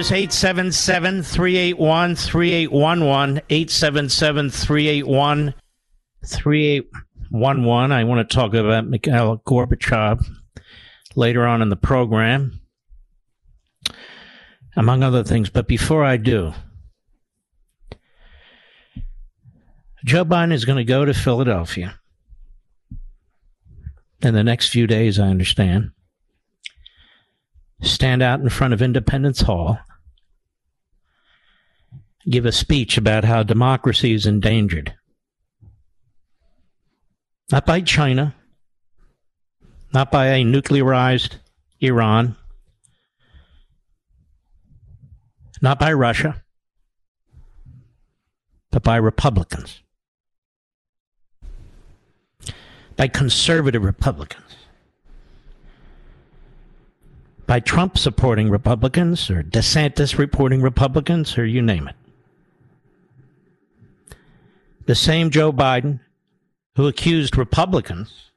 Is 877 381 3811. 877 381 3811. I want to talk about Mikhail Gorbachev later on in the program, among other things. But before I do, Joe Biden is going to go to Philadelphia in the next few days, I understand stand out in front of Independence Hall, give a speech about how democracy is endangered. Not by China, not by a nuclearized Iran, not by Russia, but by Republicans, by conservative Republicans. By Trump supporting Republicans or DeSantis reporting Republicans or you name it. The same Joe Biden who accused Republicans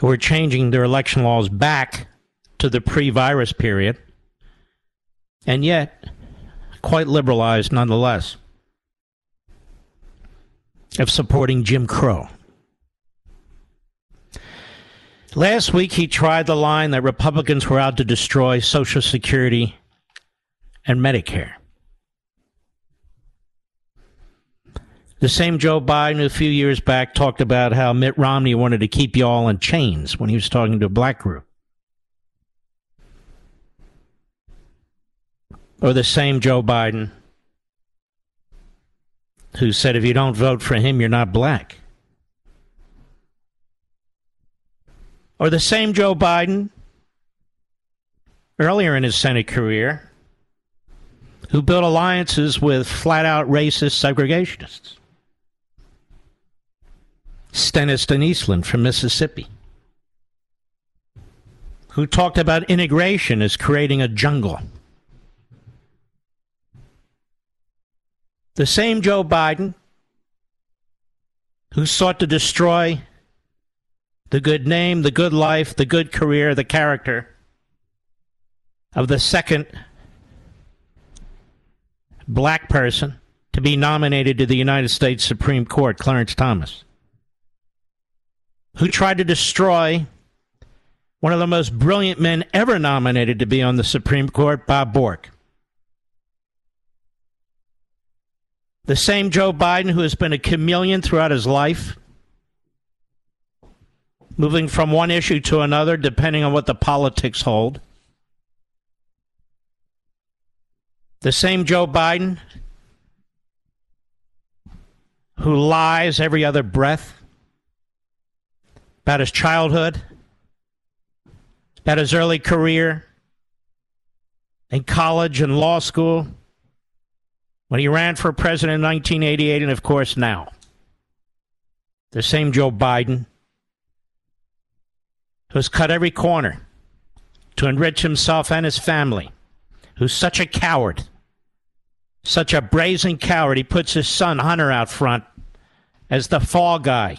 who were changing their election laws back to the pre virus period and yet quite liberalized nonetheless of supporting Jim Crow. Last week, he tried the line that Republicans were out to destroy Social Security and Medicare. The same Joe Biden a few years back talked about how Mitt Romney wanted to keep you all in chains when he was talking to a black group. Or the same Joe Biden who said if you don't vote for him, you're not black. Or the same Joe Biden earlier in his Senate career who built alliances with flat out racist segregationists. Stennis and Eastland from Mississippi, who talked about integration as creating a jungle. The same Joe Biden who sought to destroy the good name, the good life, the good career, the character of the second black person to be nominated to the United States Supreme Court, Clarence Thomas, who tried to destroy one of the most brilliant men ever nominated to be on the Supreme Court, Bob Bork. The same Joe Biden who has been a chameleon throughout his life, moving from one issue to another depending on what the politics hold. The same Joe Biden who lies every other breath about his childhood, about his early career in college and law school, when he ran for president in 1988, and of course now. The same Joe Biden who's cut every corner to enrich himself and his family, who's such a coward, such a brazen coward, he puts his son Hunter out front as the fall guy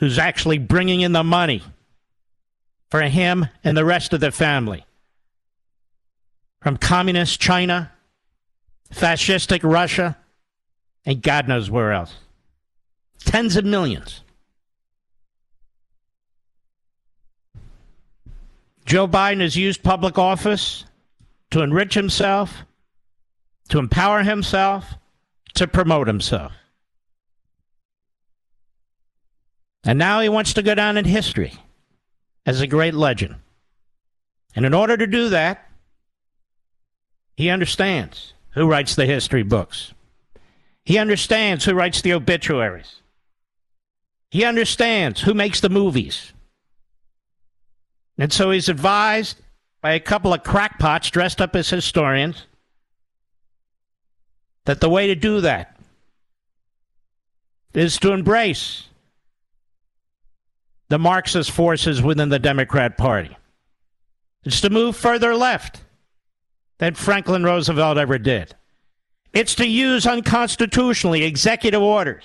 who's actually bringing in the money for him and the rest of the family. From communist China, fascistic Russia, and God knows where else. Tens of millions. Joe Biden has used public office to enrich himself, to empower himself, to promote himself. And now he wants to go down in history as a great legend. And in order to do that, he understands who writes the history books. He understands who writes the obituaries. He understands who makes the movies. And so he's advised by a couple of crackpots dressed up as historians that the way to do that is to embrace the Marxist forces within the Democrat Party. It's to move further left than Franklin Roosevelt ever did. It's to use unconstitutionally executive orders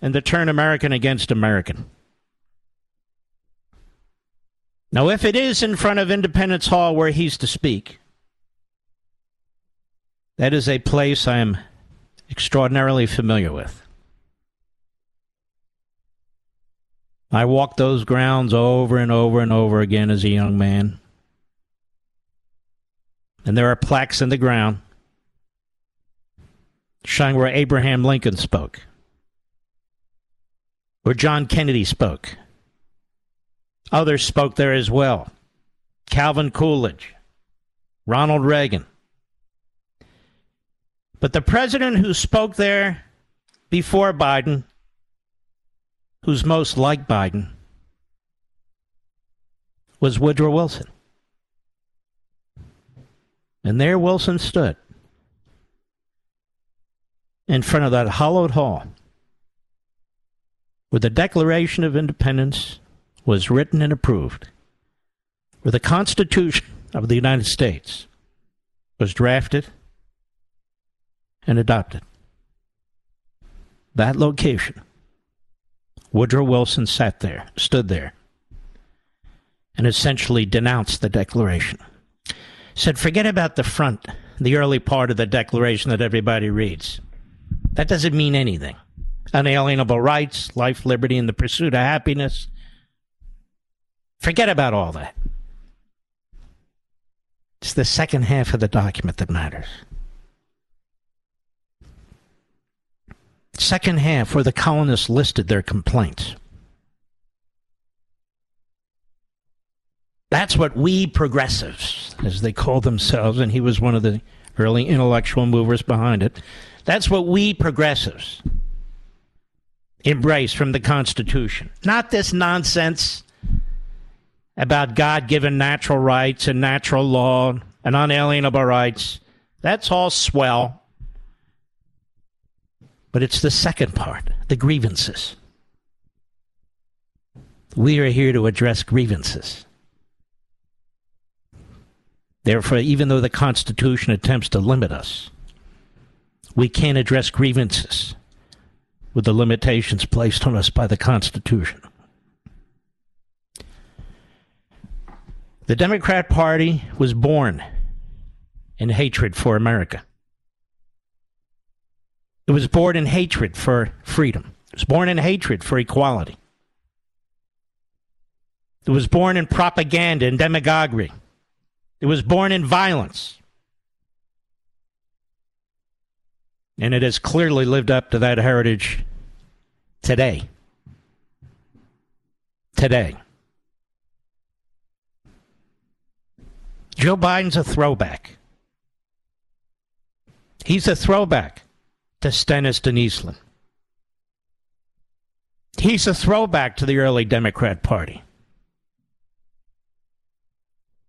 and to turn American against American. Now, if it is in front of Independence Hall where he's to speak, that is a place I am extraordinarily familiar with. I walked those grounds over and over and over again as a young man. And there are plaques in the ground showing where Abraham Lincoln spoke where John Kennedy spoke. Others spoke there as well. Calvin Coolidge, Ronald Reagan. But the president who spoke there before Biden, who's most like Biden, was Woodrow Wilson. And there Wilson stood in front of that hollowed hall where the Declaration of Independence was written and approved, where the Constitution of the United States was drafted and adopted. That location, Woodrow Wilson sat there, stood there, and essentially denounced the Declaration. Said, forget about the front, the early part of the Declaration that everybody reads. That doesn't mean anything unalienable rights, life, liberty, and the pursuit of happiness. Forget about all that. It's the second half of the document that matters. Second half, where the colonists listed their complaints. That's what we progressives, as they call themselves, and he was one of the early intellectual movers behind it. That's what we progressives embrace from the Constitution. Not this nonsense about God given natural rights and natural law and unalienable rights. That's all swell. But it's the second part, the grievances. We are here to address grievances. Therefore, even though the Constitution attempts to limit us, we can't address grievances with the limitations placed on us by the Constitution. The Democrat Party was born in hatred for America. It was born in hatred for freedom. It was born in hatred for equality. It was born in propaganda and demagoguery. It was born in violence. And it has clearly lived up to that heritage today. Today. Joe Biden's a throwback. He's a throwback to Stennis Eastland. He's a throwback to the early Democrat Party.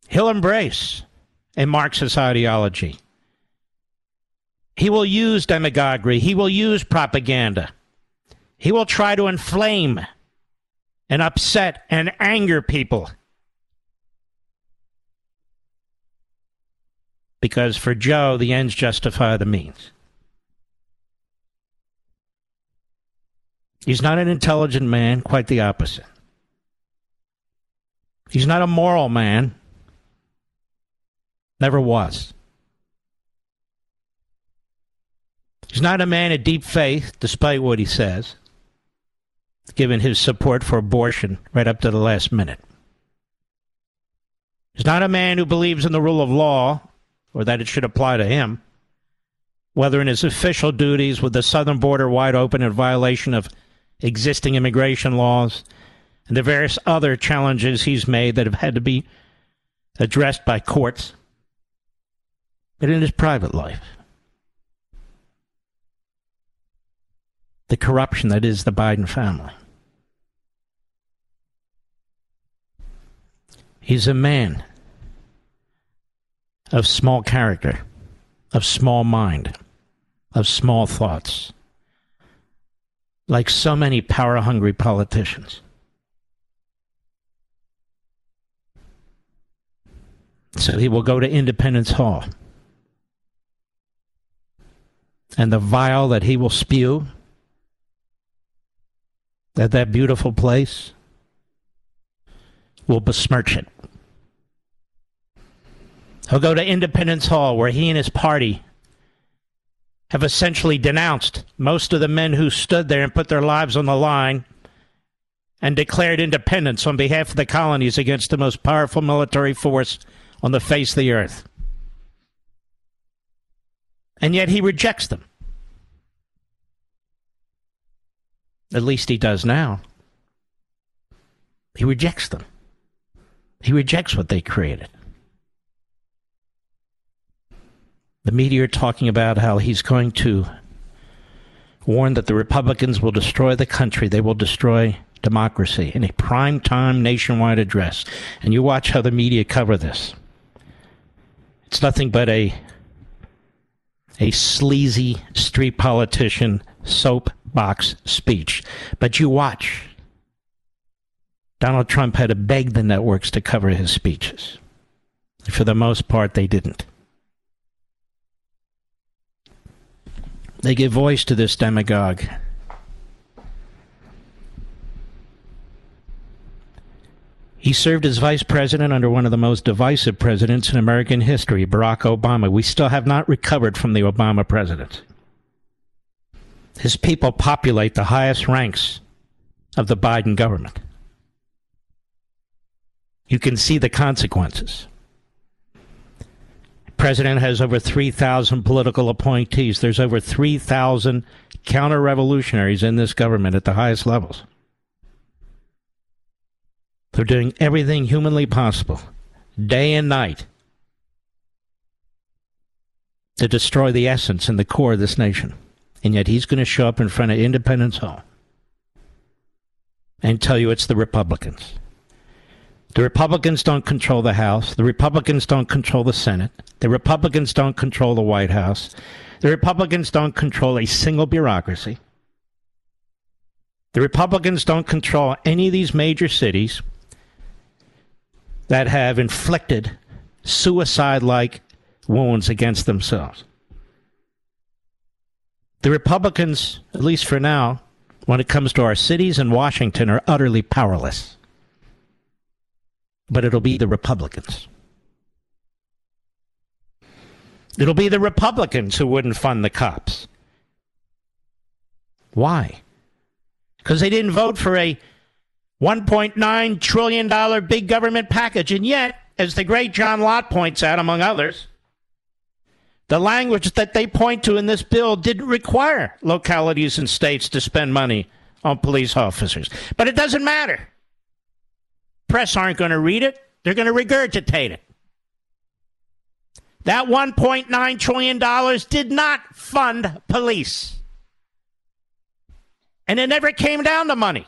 He'll embrace a Marxist ideology. He will use demagoguery. He will use propaganda. He will try to inflame and upset and anger people. Because for Joe, the ends justify the means. He's not an intelligent man, quite the opposite. He's not a moral man, never was. He's not a man of deep faith, despite what he says given his support for abortion right up to the last minute. He's not a man who believes in the rule of law or that it should apply to him, whether in his official duties with the southern border wide open in violation of existing immigration laws and the various other challenges he's made that have had to be addressed by courts, but in his private life. The corruption that is the Biden family. He's a man of small character, of small mind, of small thoughts, like so many power hungry politicians. So he will go to Independence Hall. And the vile that he will spew at that beautiful place will besmirch it. He'll go to Independence Hall, where he and his party have essentially denounced most of the men who stood there and put their lives on the line and declared independence on behalf of the colonies against the most powerful military force on the face of the earth. And yet he rejects them. At least he does now. He rejects them. He rejects what they created. The media are talking about how he's going to warn that the Republicans will destroy the country, they will destroy democracy in a prime time nationwide address. And you watch how the media cover this. It's nothing but a a sleazy street politician soapbox speech. But you watch Donald Trump had to beg the networks to cover his speeches. For the most part, they didn't. They give voice to this demagogue. He served as vice president under one of the most divisive presidents in American history, Barack Obama. We still have not recovered from the Obama presidency. His people populate the highest ranks of the Biden government you can see the consequences. President has over 3,000 political appointees. There's over 3,000 counter revolutionaries in this government at the highest levels. They're doing everything humanly possible, day and night, to destroy the essence and the core of this nation. And yet he's going to show up in front of Independence Hall and tell you it's the Republicans. The Republicans don't control the House. The Republicans don't control the Senate. The Republicans don't control the White House. The Republicans don't control a single bureaucracy. The Republicans don't control any of these major cities that have inflicted suicide like wounds against themselves. The Republicans, at least for now, when it comes to our cities and Washington, are utterly powerless but it'll be the Republicans. It'll be the Republicans who wouldn't fund the cops. Why? Because they didn't vote for a $1.9 trillion big government package. And yet, as the great John Lott points out, among others, the language that they point to in this bill didn't require localities and states to spend money on police officers. But it doesn't matter Press aren't going to read it, they're going to regurgitate it. That $1.9 trillion did not fund police. And it never came down to money.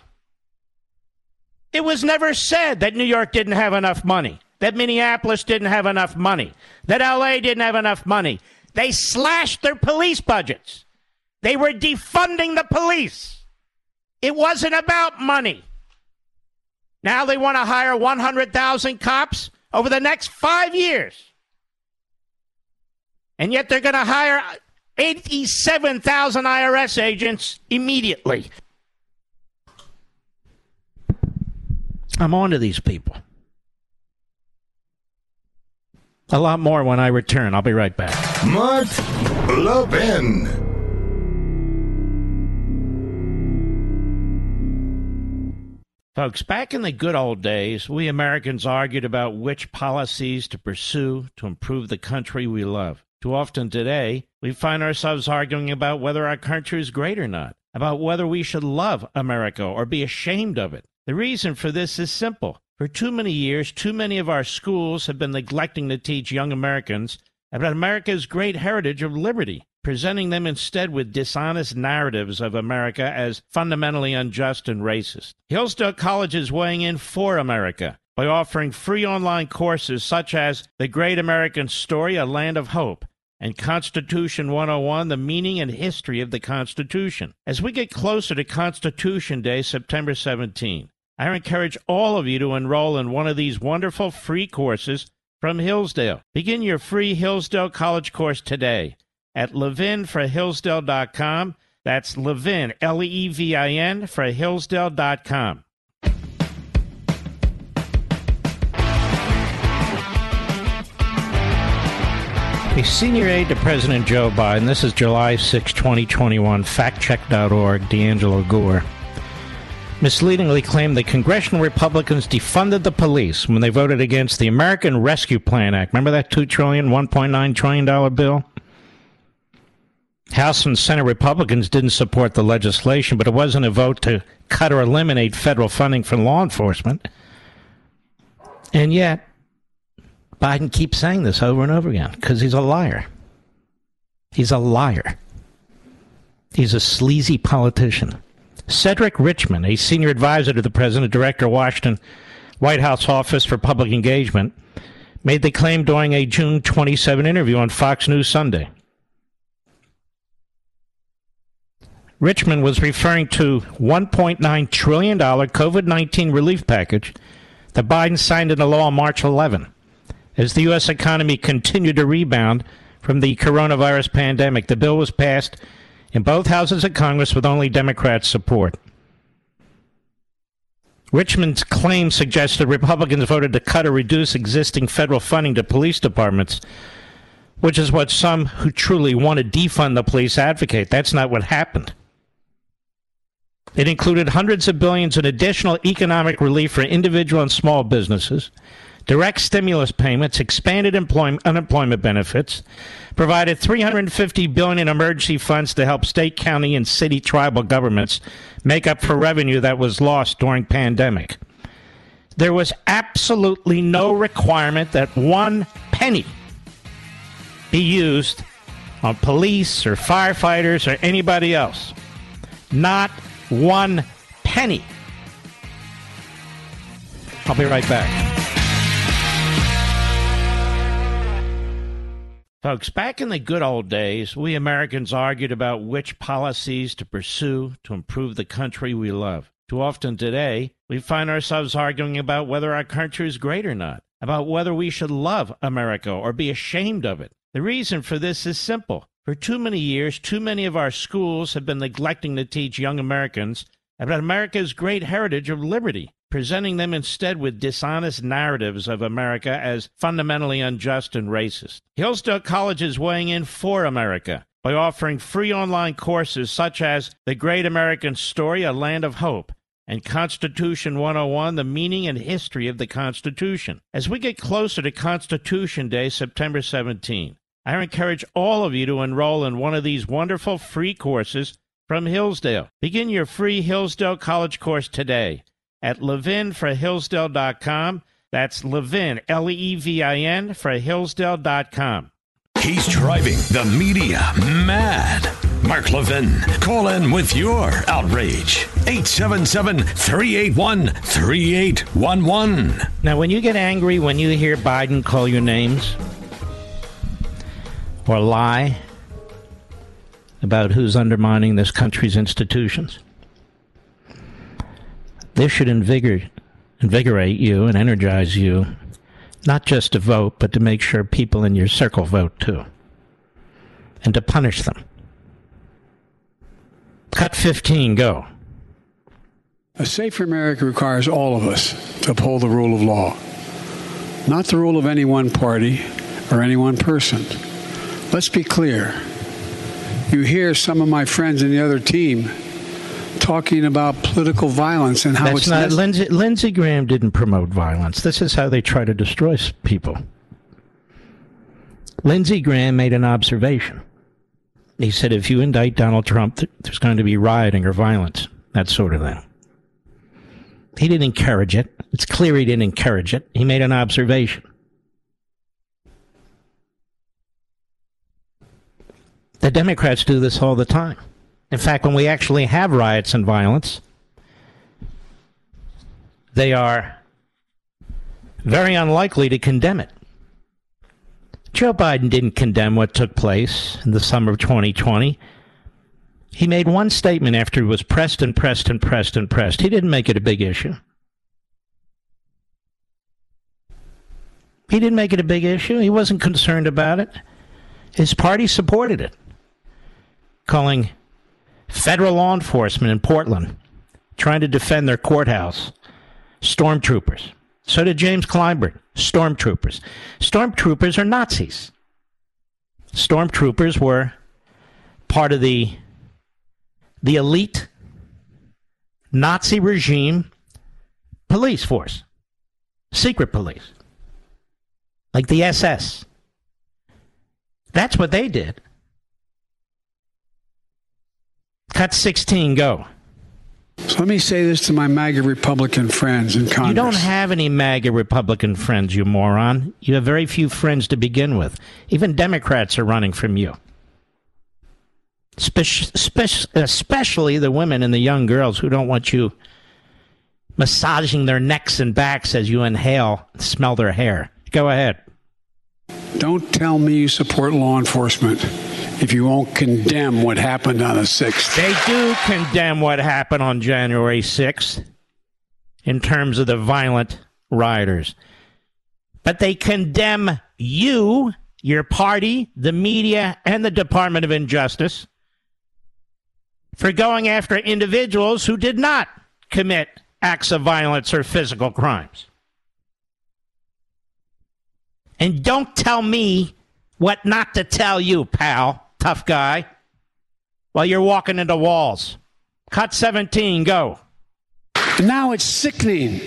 It was never said that New York didn't have enough money, that Minneapolis didn't have enough money, that LA didn't have enough money. They slashed their police budgets. They were defunding the police. It wasn't about money. Now they want to hire 100,000 cops over the next five years. And yet they're going to hire 87,000 IRS agents immediately. I'm on to these people. A lot more when I return. I'll be right back. Mark Levin. Folks, back in the good old days, we Americans argued about which policies to pursue to improve the country we love. Too often today, we find ourselves arguing about whether our country is great or not, about whether we should love America or be ashamed of it. The reason for this is simple. For too many years, too many of our schools have been neglecting to teach young Americans about America's great heritage of liberty presenting them instead with dishonest narratives of America as fundamentally unjust and racist. Hillsdale College is weighing in for America by offering free online courses such as The Great American Story, A Land of Hope, and Constitution 101, The Meaning and History of the Constitution. As we get closer to Constitution Day, September 17, I encourage all of you to enroll in one of these wonderful free courses from Hillsdale. Begin your free Hillsdale College course today at levinforhillsdale.com. That's Levin, L E V I N, for Hillsdale.com. A senior aide to President Joe Biden, this is July 6, 2021, factcheck.org, D'Angelo Gore, misleadingly claimed that congressional Republicans defunded the police when they voted against the American Rescue Plan Act. Remember that $2 trillion, $1.9 trillion bill? House and Senate Republicans didn't support the legislation, but it wasn't a vote to cut or eliminate federal funding for law enforcement. And yet, Biden keeps saying this over and over again because he's a liar. He's a liar. He's a sleazy politician. Cedric Richmond, a senior advisor to the president, director of Washington White House Office for Public Engagement, made the claim during a June 27 interview on Fox News Sunday. Richmond was referring to $1.9 trillion COVID 19 relief package that Biden signed into law on March 11 as the U.S. economy continued to rebound from the coronavirus pandemic. The bill was passed in both houses of Congress with only Democrats' support. Richmond's claim suggested Republicans voted to cut or reduce existing federal funding to police departments, which is what some who truly want to defund the police advocate. That's not what happened. It included hundreds of billions in additional economic relief for individual and small businesses, direct stimulus payments, expanded unemployment benefits, provided 350 billion in emergency funds to help state, county, and city tribal governments make up for revenue that was lost during pandemic. There was absolutely no requirement that one penny be used on police or firefighters or anybody else. Not one penny. I'll be right back. Folks, back in the good old days, we Americans argued about which policies to pursue to improve the country we love. Too often today, we find ourselves arguing about whether our country is great or not, about whether we should love America or be ashamed of it. The reason for this is simple. For too many years, too many of our schools have been neglecting to teach young Americans about America's great heritage of liberty, presenting them instead with dishonest narratives of America as fundamentally unjust and racist. Hillsdale College is weighing in for America by offering free online courses such as The Great American Story, A Land of Hope, and Constitution 101, The Meaning and History of the Constitution. As we get closer to Constitution Day, September 17, I encourage all of you to enroll in one of these wonderful free courses from Hillsdale. Begin your free Hillsdale College course today at levinforhillsdale.com. That's Levin, L E V I N, for Hillsdale.com. He's driving the media mad. Mark Levin. Call in with your outrage. 877 381 3811. Now, when you get angry when you hear Biden call your names or lie about who's undermining this country's institutions, this should invigorate, invigorate you and energize you, not just to vote, but to make sure people in your circle vote too, and to punish them. Cut 15, go. A safer America requires all of us to uphold the rule of law, not the rule of any one party or any one person. Let's be clear. You hear some of my friends in the other team talking about political violence and how That's it's not nec- Lindsey, Lindsey Graham didn't promote violence. This is how they try to destroy people. Lindsey Graham made an observation. He said, if you indict Donald Trump, there's going to be rioting or violence, that sort of thing. He didn't encourage it. It's clear he didn't encourage it. He made an observation. The Democrats do this all the time. In fact, when we actually have riots and violence, they are very unlikely to condemn it. Joe Biden didn't condemn what took place in the summer of 2020. He made one statement after he was pressed and pressed and pressed and pressed. He didn't make it a big issue. He didn't make it a big issue. He wasn't concerned about it. His party supported it, calling federal law enforcement in Portland trying to defend their courthouse stormtroopers. So did James Kleinberg. Stormtroopers. Stormtroopers are Nazis. Stormtroopers were part of the the elite Nazi regime police force, secret police, like the SS. That's what they did. Cut 16, go. So let me say this to my MAGA Republican friends in Congress. You don't have any MAGA Republican friends, you moron. You have very few friends to begin with. Even Democrats are running from you. Spe- spe- especially the women and the young girls who don't want you massaging their necks and backs as you inhale, and smell their hair. Go ahead. Don't tell me you support law enforcement if you won't condemn what happened on the 6th. They do condemn what happened on January 6th in terms of the violent rioters. But they condemn you, your party, the media, and the Department of Injustice for going after individuals who did not commit acts of violence or physical crimes. And don't tell me what not to tell you, pal, tough guy, while you're walking into walls. Cut 17, go. Now it's sickening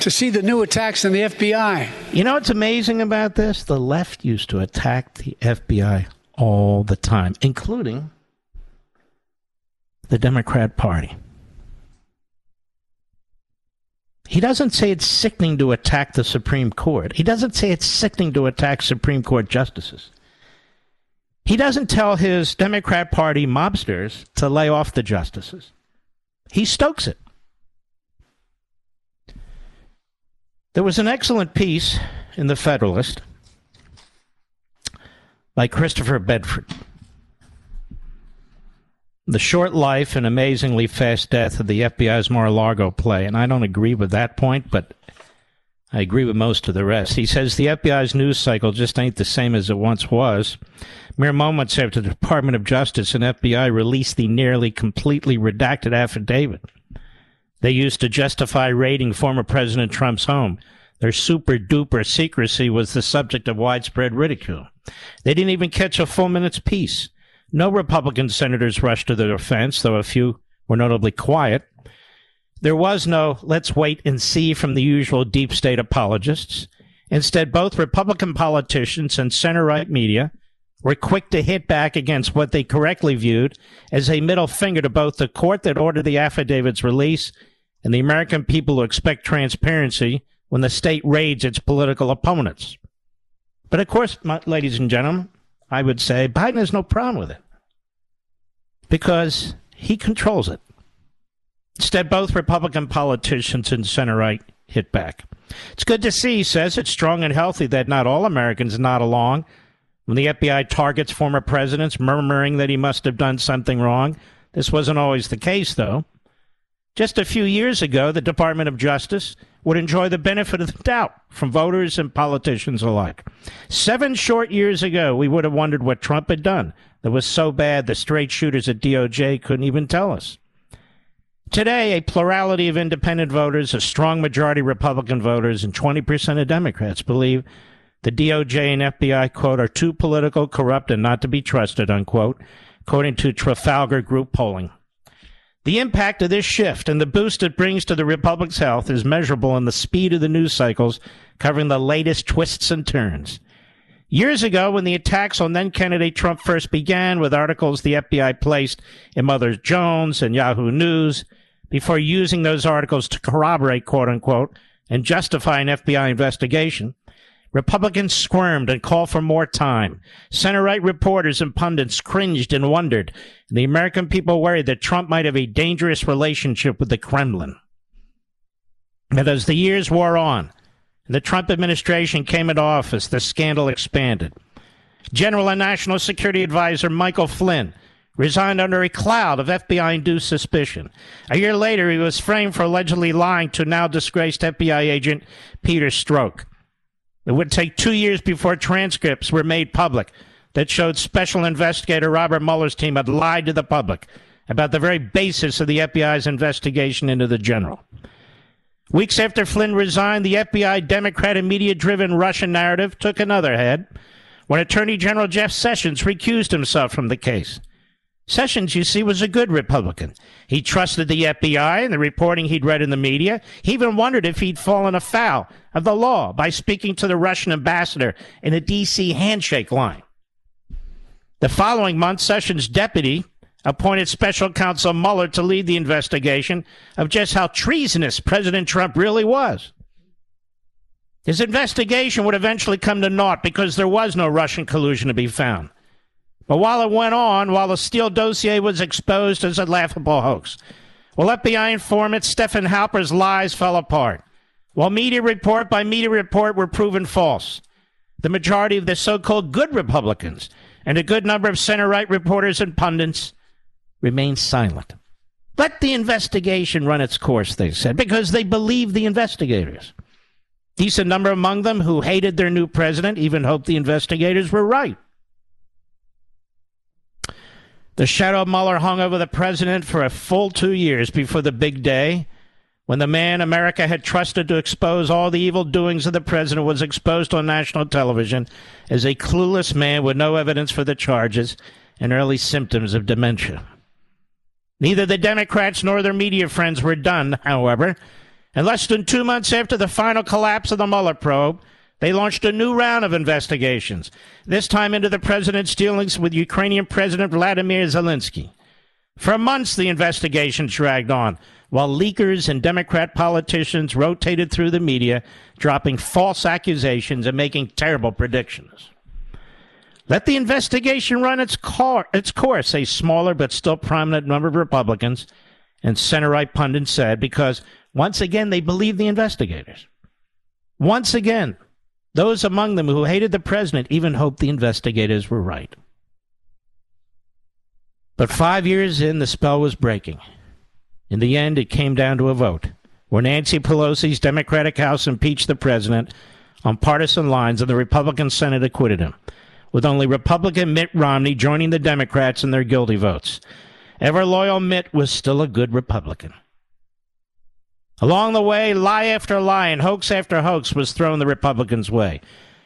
to see the new attacks on the FBI. You know what's amazing about this? The left used to attack the FBI all the time, including the Democrat Party. He doesn't say it's sickening to attack the Supreme Court. He doesn't say it's sickening to attack Supreme Court justices. He doesn't tell his Democrat Party mobsters to lay off the justices. He stokes it. There was an excellent piece in The Federalist by Christopher Bedford. The short life and amazingly fast death of the FBI's Mar-a-Lago play. And I don't agree with that point, but I agree with most of the rest. He says the FBI's news cycle just ain't the same as it once was. Mere moments after the Department of Justice and FBI released the nearly completely redacted affidavit they used to justify raiding former President Trump's home. Their super duper secrecy was the subject of widespread ridicule. They didn't even catch a full minute's peace. No Republican senators rushed to the defense, though a few were notably quiet. There was no let's wait and see from the usual deep state apologists. Instead, both Republican politicians and center right media were quick to hit back against what they correctly viewed as a middle finger to both the court that ordered the affidavit's release and the American people who expect transparency when the state raids its political opponents. But of course, my, ladies and gentlemen, I would say Biden has no problem with it. because he controls it. Instead, both Republican politicians and center right hit back. It's good to see, he says, it's strong and healthy that not all Americans are not along when the FBI targets former presidents, murmuring that he must have done something wrong. This wasn't always the case, though. Just a few years ago, the Department of Justice would enjoy the benefit of the doubt from voters and politicians alike. Seven short years ago, we would have wondered what Trump had done that was so bad the straight shooters at DOJ couldn't even tell us. Today, a plurality of independent voters, a strong majority Republican voters, and 20% of Democrats believe the DOJ and FBI, quote, are too political, corrupt, and not to be trusted, unquote, according to Trafalgar Group polling. The impact of this shift and the boost it brings to the Republic's health is measurable in the speed of the news cycles covering the latest twists and turns. Years ago, when the attacks on then candidate Trump first began with articles the FBI placed in Mother Jones and Yahoo News, before using those articles to corroborate, quote unquote, and justify an FBI investigation. Republicans squirmed and called for more time. Center right reporters and pundits cringed and wondered. And the American people worried that Trump might have a dangerous relationship with the Kremlin. But as the years wore on, and the Trump administration came into office, the scandal expanded. General and National Security Advisor Michael Flynn resigned under a cloud of FBI induced suspicion. A year later, he was framed for allegedly lying to now disgraced FBI agent Peter Strzok. It would take two years before transcripts were made public that showed special investigator Robert Mueller's team had lied to the public about the very basis of the FBI's investigation into the general. Weeks after Flynn resigned, the FBI Democrat and media driven Russian narrative took another head when Attorney General Jeff Sessions recused himself from the case. Sessions, you see, was a good Republican. He trusted the FBI and the reporting he'd read in the media. He even wondered if he'd fallen afoul of the law by speaking to the Russian ambassador in a D.C. handshake line. The following month, Sessions' deputy appointed special counsel Mueller to lead the investigation of just how treasonous President Trump really was. His investigation would eventually come to naught because there was no Russian collusion to be found. But while it went on, while the Steele dossier was exposed as a laughable hoax, while FBI informant Stefan Halper's lies fell apart, while media report by media report were proven false, the majority of the so called good Republicans and a good number of center right reporters and pundits remained silent. Let the investigation run its course, they said, because they believed the investigators. Decent number among them who hated their new president even hoped the investigators were right. The shadow of Mueller hung over the president for a full two years before the big day when the man America had trusted to expose all the evil doings of the president was exposed on national television as a clueless man with no evidence for the charges and early symptoms of dementia. Neither the Democrats nor their media friends were done, however. And less than two months after the final collapse of the Mueller probe, they launched a new round of investigations, this time into the president's dealings with Ukrainian President Vladimir Zelensky. For months, the investigation dragged on, while leakers and Democrat politicians rotated through the media, dropping false accusations and making terrible predictions. Let the investigation run its, its course, a smaller but still prominent number of Republicans and center right pundits said, because once again they believe the investigators. Once again, those among them who hated the president even hoped the investigators were right. But five years in, the spell was breaking. In the end, it came down to a vote where Nancy Pelosi's Democratic House impeached the president on partisan lines and the Republican Senate acquitted him, with only Republican Mitt Romney joining the Democrats in their guilty votes. Ever loyal Mitt was still a good Republican. Along the way, lie after lie and hoax after hoax was thrown the Republicans' way.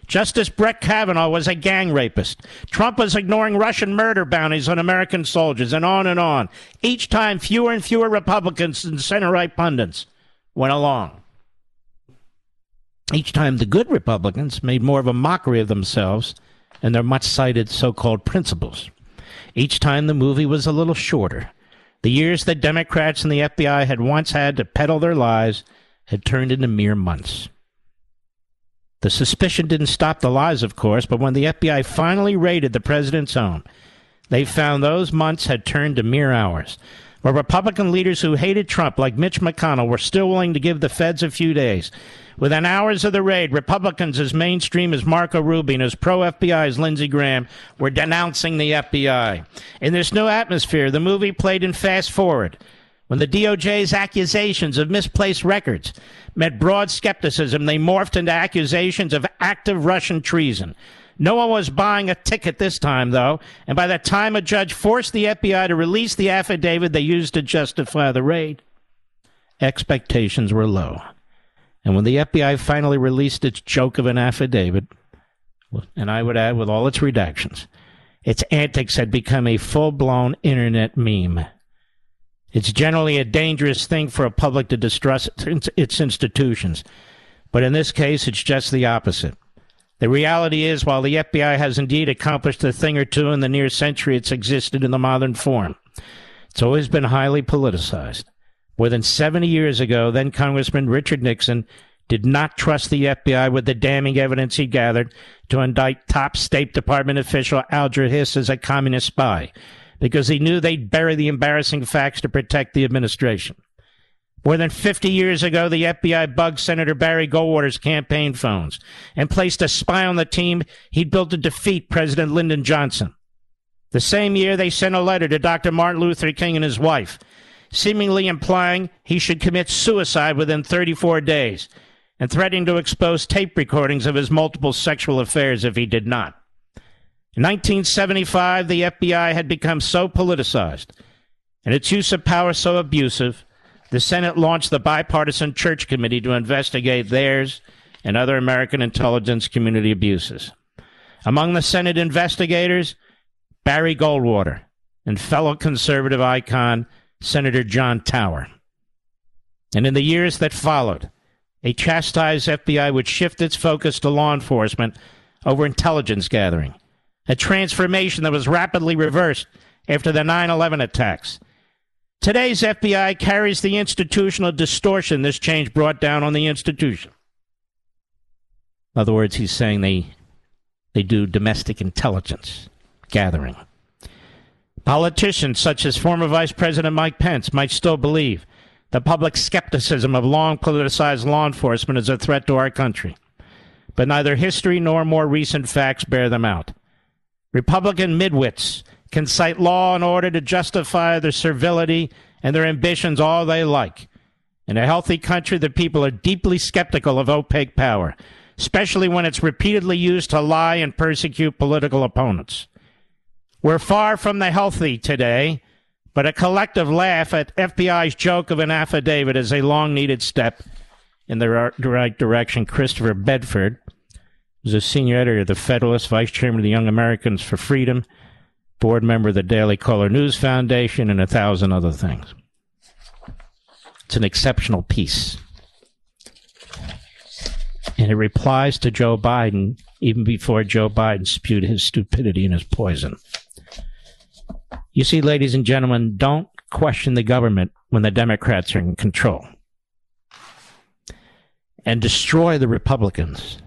Justice Brett Kavanaugh was a gang rapist. Trump was ignoring Russian murder bounties on American soldiers, and on and on. Each time, fewer and fewer Republicans and center right pundits went along. Each time, the good Republicans made more of a mockery of themselves and their much cited so called principles. Each time, the movie was a little shorter the years that Democrats and the FBI had once had to peddle their lies had turned into mere months. The suspicion didn't stop the lies, of course, but when the FBI finally raided the president's home, they found those months had turned to mere hours. Where Republican leaders who hated Trump, like Mitch McConnell, were still willing to give the feds a few days. Within hours of the raid, Republicans as mainstream as Marco Rubio and as pro FBI as Lindsey Graham were denouncing the FBI. In this new atmosphere, the movie played in fast forward. When the DOJ's accusations of misplaced records met broad skepticism, they morphed into accusations of active Russian treason. No one was buying a ticket this time, though, and by the time a judge forced the FBI to release the affidavit they used to justify the raid, expectations were low. And when the FBI finally released its joke of an affidavit, and I would add with all its redactions, its antics had become a full blown internet meme. It's generally a dangerous thing for a public to distrust its institutions. But in this case, it's just the opposite. The reality is, while the FBI has indeed accomplished a thing or two in the near century it's existed in the modern form, it's always been highly politicized. More than 70 years ago, then Congressman Richard Nixon did not trust the FBI with the damning evidence he gathered to indict top State Department official Alger Hiss as a communist spy because he knew they'd bury the embarrassing facts to protect the administration. More than 50 years ago, the FBI bugged Senator Barry Goldwater's campaign phones and placed a spy on the team he'd built to defeat President Lyndon Johnson. The same year, they sent a letter to Dr. Martin Luther King and his wife, seemingly implying he should commit suicide within 34 days and threatening to expose tape recordings of his multiple sexual affairs if he did not. In 1975, the FBI had become so politicized and its use of power so abusive, the Senate launched the Bipartisan Church Committee to investigate theirs and other American intelligence community abuses. Among the Senate investigators, Barry Goldwater and fellow conservative icon Senator John Tower. And in the years that followed, a chastised FBI would shift its focus to law enforcement over intelligence gathering a transformation that was rapidly reversed after the 9 11 attacks. Today's FBI carries the institutional distortion this change brought down on the institution. In other words, he's saying they, they do domestic intelligence gathering. Politicians such as former Vice President Mike Pence might still believe the public skepticism of long politicized law enforcement is a threat to our country. But neither history nor more recent facts bear them out. Republican midwits can cite law and order to justify their servility and their ambitions all they like. In a healthy country, the people are deeply skeptical of opaque power, especially when it's repeatedly used to lie and persecute political opponents. We're far from the healthy today, but a collective laugh at FBI's joke of an affidavit is a long needed step in the right direction. Christopher Bedford, was a senior editor of the Federalist, vice chairman of the Young Americans for Freedom, board member of the Daily Caller News Foundation, and a thousand other things. It's an exceptional piece. And it replies to Joe Biden even before Joe Biden spewed his stupidity and his poison. You see, ladies and gentlemen, don't question the government when the Democrats are in control. And destroy the Republicans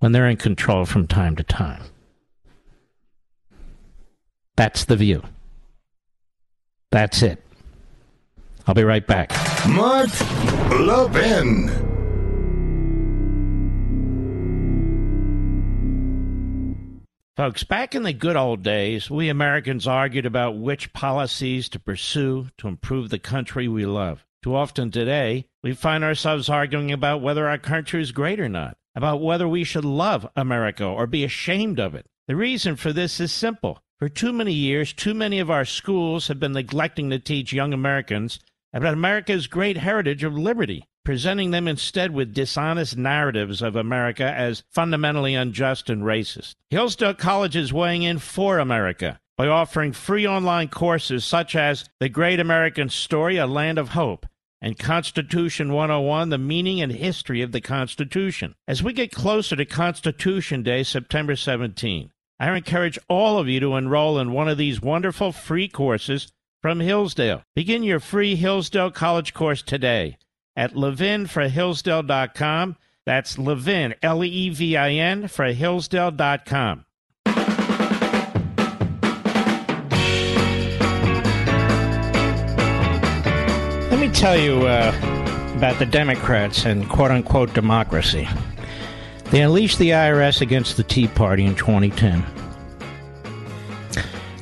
when they're in control from time to time. That's the view. That's it. I'll be right back. Mark Levin. Folks, back in the good old days, we Americans argued about which policies to pursue to improve the country we love. Too often today, we find ourselves arguing about whether our country is great or not about whether we should love America or be ashamed of it. The reason for this is simple. For too many years, too many of our schools have been neglecting to teach young Americans about America's great heritage of liberty, presenting them instead with dishonest narratives of America as fundamentally unjust and racist. Hillsdale College is weighing in for America by offering free online courses such as The Great American Story, A Land of Hope and Constitution 101, the meaning and history of the Constitution. As we get closer to Constitution Day, September 17, I encourage all of you to enroll in one of these wonderful free courses from Hillsdale. Begin your free Hillsdale College course today at levinforhillsdale.com. That's Levin, L E V I N, for Hillsdale.com. Let me tell you uh, about the Democrats and quote unquote democracy. They unleashed the IRS against the Tea Party in 2010.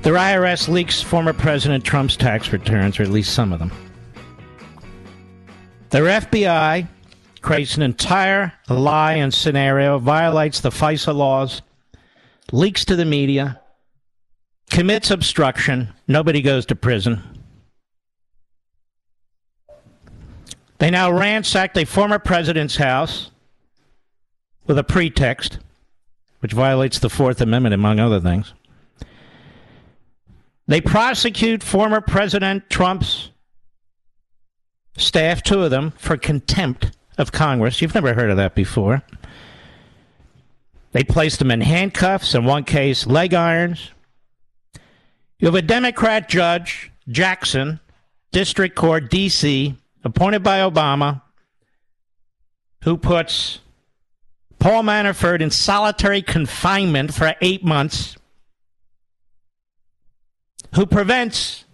Their IRS leaks former President Trump's tax returns, or at least some of them. Their FBI creates an entire lie and scenario, violates the FISA laws, leaks to the media, commits obstruction, nobody goes to prison. They now ransacked a former president's house with a pretext, which violates the Fourth Amendment, among other things. They prosecute former President Trump's staff, two of them, for contempt of Congress. You've never heard of that before. They placed them in handcuffs, in one case, leg irons. You have a Democrat judge, Jackson, District Court, D.C., appointed by Obama, who puts Paul Manafort in solitary confinement for eight months, who prevents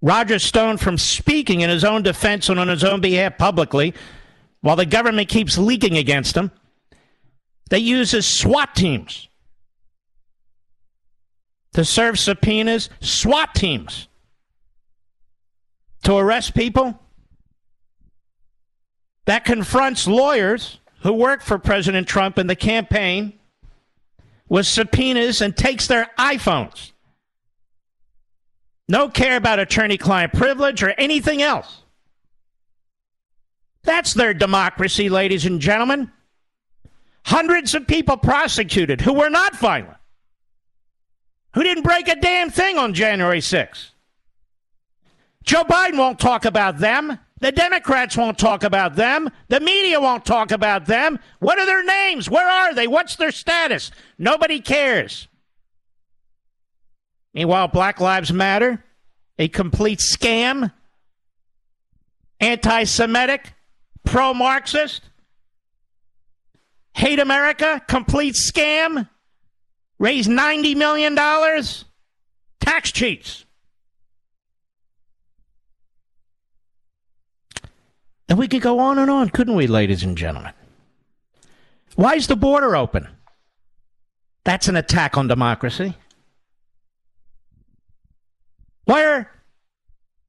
Roger Stone from speaking in his own defense and on his own behalf publicly while the government keeps leaking against him. They use his SWAT teams to serve subpoenas, SWAT teams to arrest people that confronts lawyers who worked for President Trump in the campaign with subpoenas and takes their iPhones. No care about attorney client privilege or anything else. That's their democracy, ladies and gentlemen. Hundreds of people prosecuted who were not violent, who didn't break a damn thing on January 6th. Joe Biden won't talk about them. The Democrats won't talk about them. The media won't talk about them. What are their names? Where are they? What's their status? Nobody cares. Meanwhile, Black Lives Matter, a complete scam, anti Semitic, pro Marxist, hate America, complete scam, raise $90 million, tax cheats. And we could go on and on, couldn't we, ladies and gentlemen? Why is the border open? That's an attack on democracy. Why are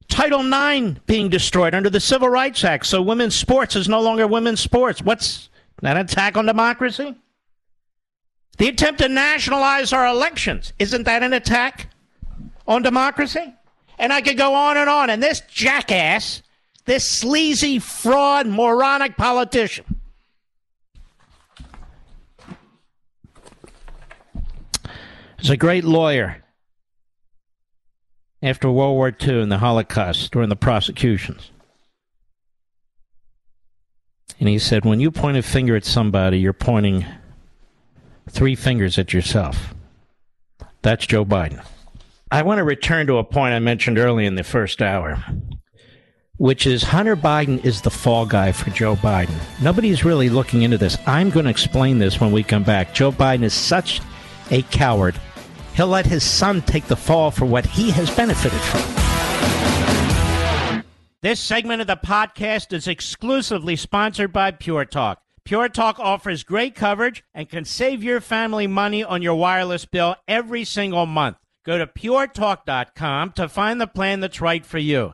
Title IX being destroyed under the Civil Rights Act so women's sports is no longer women's sports? What's that attack on democracy? The attempt to nationalize our elections, isn't that an attack on democracy? And I could go on and on. And this jackass this sleazy, fraud, moronic politician. He's a great lawyer after World War II and the Holocaust during the prosecutions. And he said, when you point a finger at somebody, you're pointing three fingers at yourself. That's Joe Biden. I want to return to a point I mentioned early in the first hour which is Hunter Biden is the fall guy for Joe Biden. Nobody's really looking into this. I'm going to explain this when we come back. Joe Biden is such a coward. He'll let his son take the fall for what he has benefited from. This segment of the podcast is exclusively sponsored by Pure Talk. Pure Talk offers great coverage and can save your family money on your wireless bill every single month. Go to puretalk.com to find the plan that's right for you.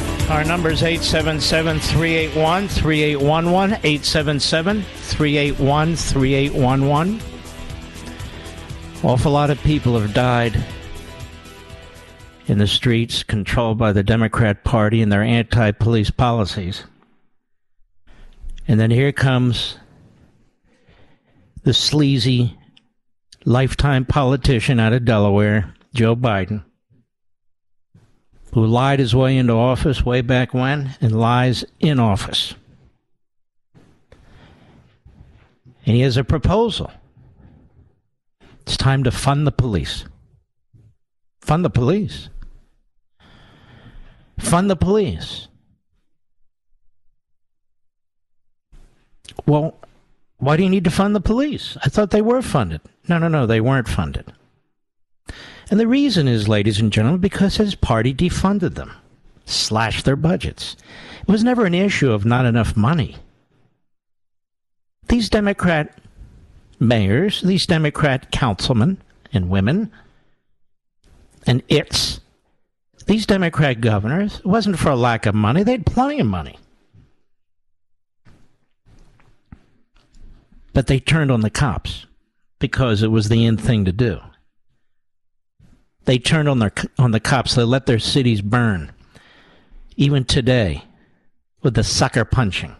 Our number is 877 381 3811. 877 381 3811. Awful lot of people have died in the streets controlled by the Democrat Party and their anti police policies. And then here comes the sleazy lifetime politician out of Delaware, Joe Biden who lied his way into office way back when and lies in office. And he has a proposal. It's time to fund the police. Fund the police. Fund the police. Well, why do you need to fund the police? I thought they were funded. No, no, no, they weren't funded. And the reason is, ladies and gentlemen, because his party defunded them, slashed their budgets. It was never an issue of not enough money. These Democrat mayors, these Democrat councilmen and women, and it's, these Democrat governors, it wasn't for a lack of money, they had plenty of money. But they turned on the cops because it was the end thing to do. They turned on their on the cops. They let their cities burn. Even today, with the sucker punching,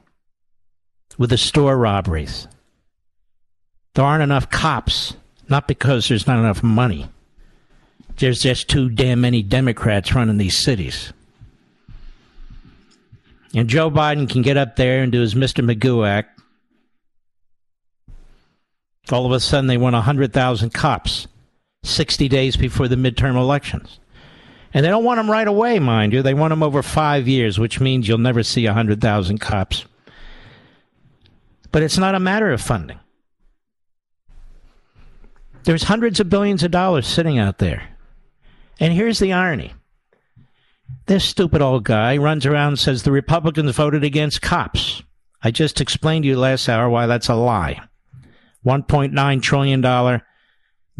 with the store robberies, there aren't enough cops. Not because there's not enough money. There's just too damn many Democrats running these cities. And Joe Biden can get up there and do his Mr. Magoo act all of a sudden, they want 100,000 cops 60 days before the midterm elections. And they don't want them right away, mind you. They want them over five years, which means you'll never see 100,000 cops. But it's not a matter of funding. There's hundreds of billions of dollars sitting out there. And here's the irony this stupid old guy runs around and says the Republicans voted against cops. I just explained to you last hour why that's a lie. $1.9 trillion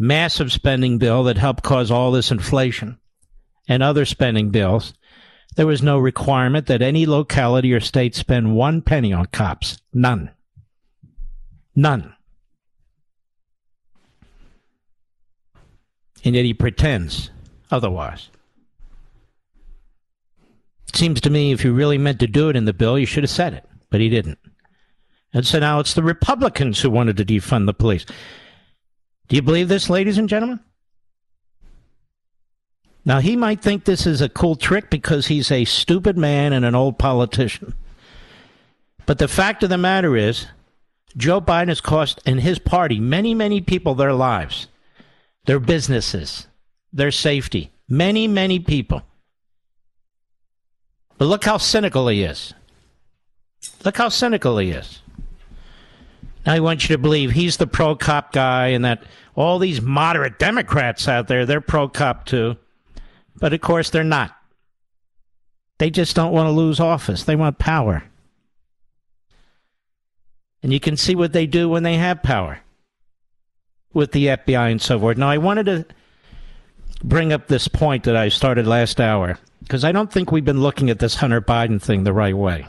massive spending bill that helped cause all this inflation and other spending bills, there was no requirement that any locality or state spend one penny on cops. None. None. And yet he pretends otherwise. It seems to me if you really meant to do it in the bill, you should have said it, but he didn't. And so now it's the Republicans who wanted to defund the police. Do you believe this, ladies and gentlemen? Now, he might think this is a cool trick because he's a stupid man and an old politician. But the fact of the matter is, Joe Biden has cost, and his party, many, many people their lives, their businesses, their safety. Many, many people. But look how cynical he is. Look how cynical he is. Now he wants you to believe he's the pro cop guy and that all these moderate Democrats out there, they're pro cop too. But of course, they're not. They just don't want to lose office, they want power. And you can see what they do when they have power with the FBI and so forth. Now, I wanted to bring up this point that I started last hour because I don't think we've been looking at this Hunter Biden thing the right way.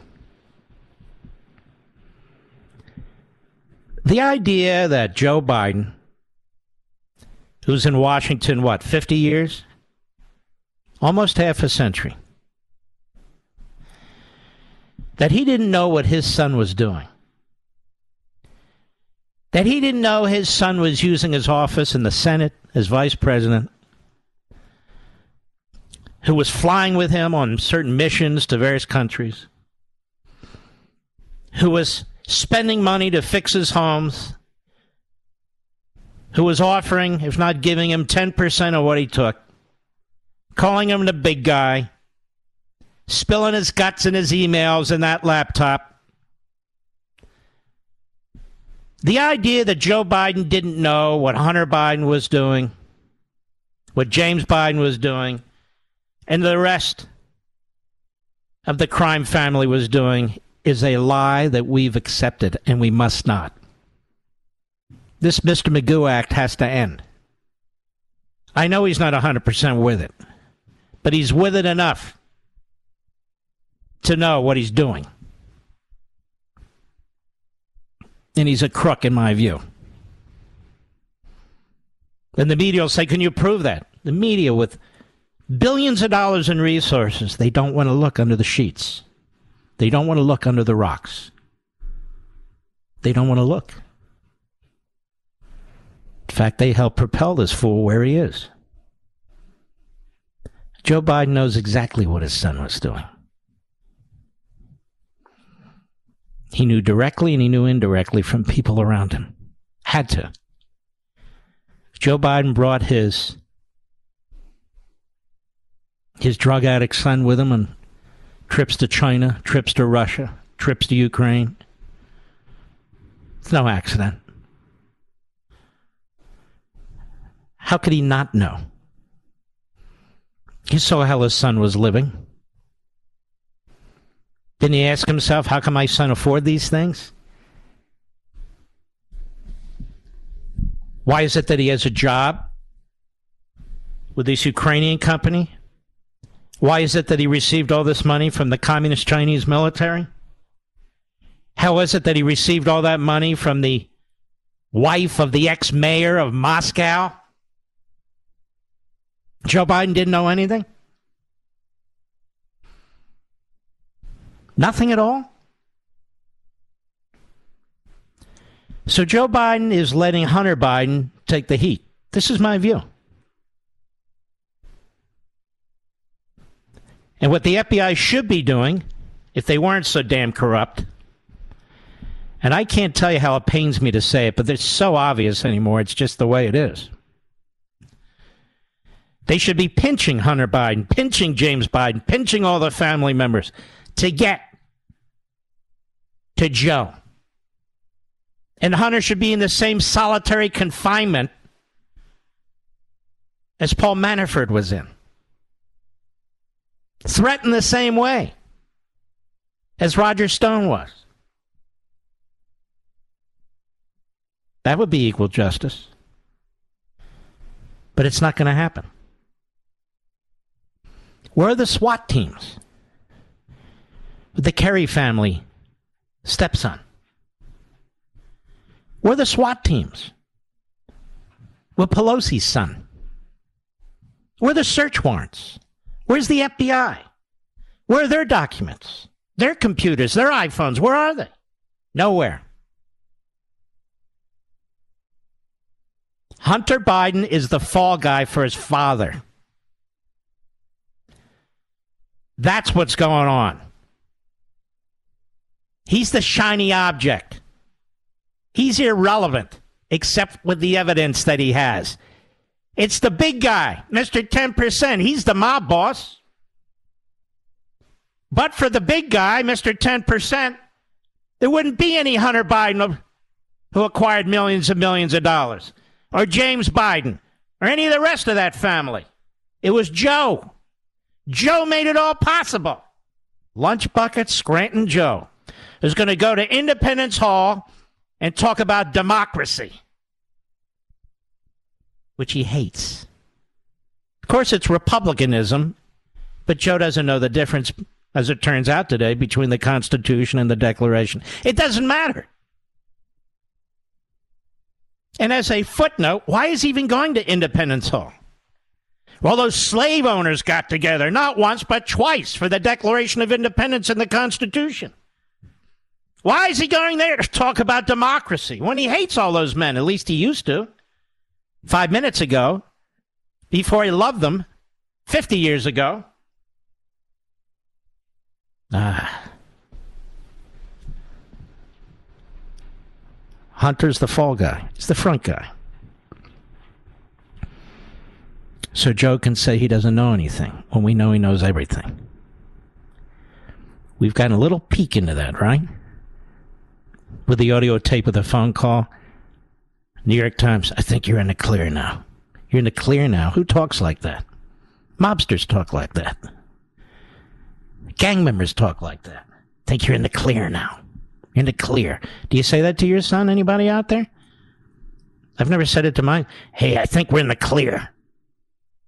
The idea that Joe Biden, who's in Washington, what, 50 years? Almost half a century. That he didn't know what his son was doing. That he didn't know his son was using his office in the Senate as vice president, who was flying with him on certain missions to various countries, who was spending money to fix his homes, who was offering, if not giving him 10% of what he took, calling him the big guy, spilling his guts in his emails and that laptop. The idea that Joe Biden didn't know what Hunter Biden was doing, what James Biden was doing, and the rest of the crime family was doing is a lie that we've accepted and we must not. This Mr. Magoo Act has to end. I know he's not 100% with it, but he's with it enough to know what he's doing. And he's a crook, in my view. And the media will say, Can you prove that? The media, with billions of dollars in resources, they don't want to look under the sheets. They don't want to look under the rocks. They don't want to look. In fact, they help propel this fool where he is. Joe Biden knows exactly what his son was doing. He knew directly and he knew indirectly from people around him. Had to. Joe Biden brought his his drug addict son with him on trips to China, trips to Russia, trips to Ukraine. It's no accident. How could he not know? He saw how his son was living. Didn't he ask himself, how can my son afford these things? Why is it that he has a job with this Ukrainian company? Why is it that he received all this money from the Communist Chinese military? How is it that he received all that money from the wife of the ex mayor of Moscow? Joe Biden didn't know anything? Nothing at all? So Joe Biden is letting Hunter Biden take the heat. This is my view. And what the FBI should be doing, if they weren't so damn corrupt, and I can't tell you how it pains me to say it, but it's so obvious anymore. It's just the way it is. They should be pinching Hunter Biden, pinching James Biden, pinching all the family members to get to Joe. And Hunter should be in the same solitary confinement as Paul Manafort was in. Threatened the same way as Roger Stone was. That would be equal justice. But it's not going to happen. Where are the SWAT teams? With the Kerry family stepson? Where are the SWAT teams? With Pelosi's son? Where are the search warrants? Where's the FBI? Where are their documents? Their computers, their iPhones, where are they? Nowhere. Hunter Biden is the fall guy for his father. That's what's going on. He's the shiny object. He's irrelevant, except with the evidence that he has. It's the big guy, Mr. 10%. He's the mob boss. But for the big guy, Mr. 10%, there wouldn't be any Hunter Biden who acquired millions and millions of dollars or James Biden or any of the rest of that family. It was Joe. Joe made it all possible. Lunch bucket Scranton Joe is going to go to Independence Hall and talk about democracy, which he hates. Of course, it's republicanism, but Joe doesn't know the difference, as it turns out today, between the Constitution and the Declaration. It doesn't matter. And as a footnote, why is he even going to Independence Hall? Well, those slave owners got together, not once, but twice, for the Declaration of Independence and the Constitution. Why is he going there to talk about democracy when he hates all those men? At least he used to. Five minutes ago, before he loved them, 50 years ago. Ah. Hunter's the fall guy. He's the front guy. So Joe can say he doesn't know anything when we know he knows everything. We've gotten a little peek into that, right? With the audio tape of the phone call. New York Times, I think you're in the clear now. You're in the clear now. Who talks like that? Mobsters talk like that. Gang members talk like that. Think you're in the clear now in the clear. Do you say that to your son? Anybody out there? I've never said it to mine. Hey, I think we're in the clear.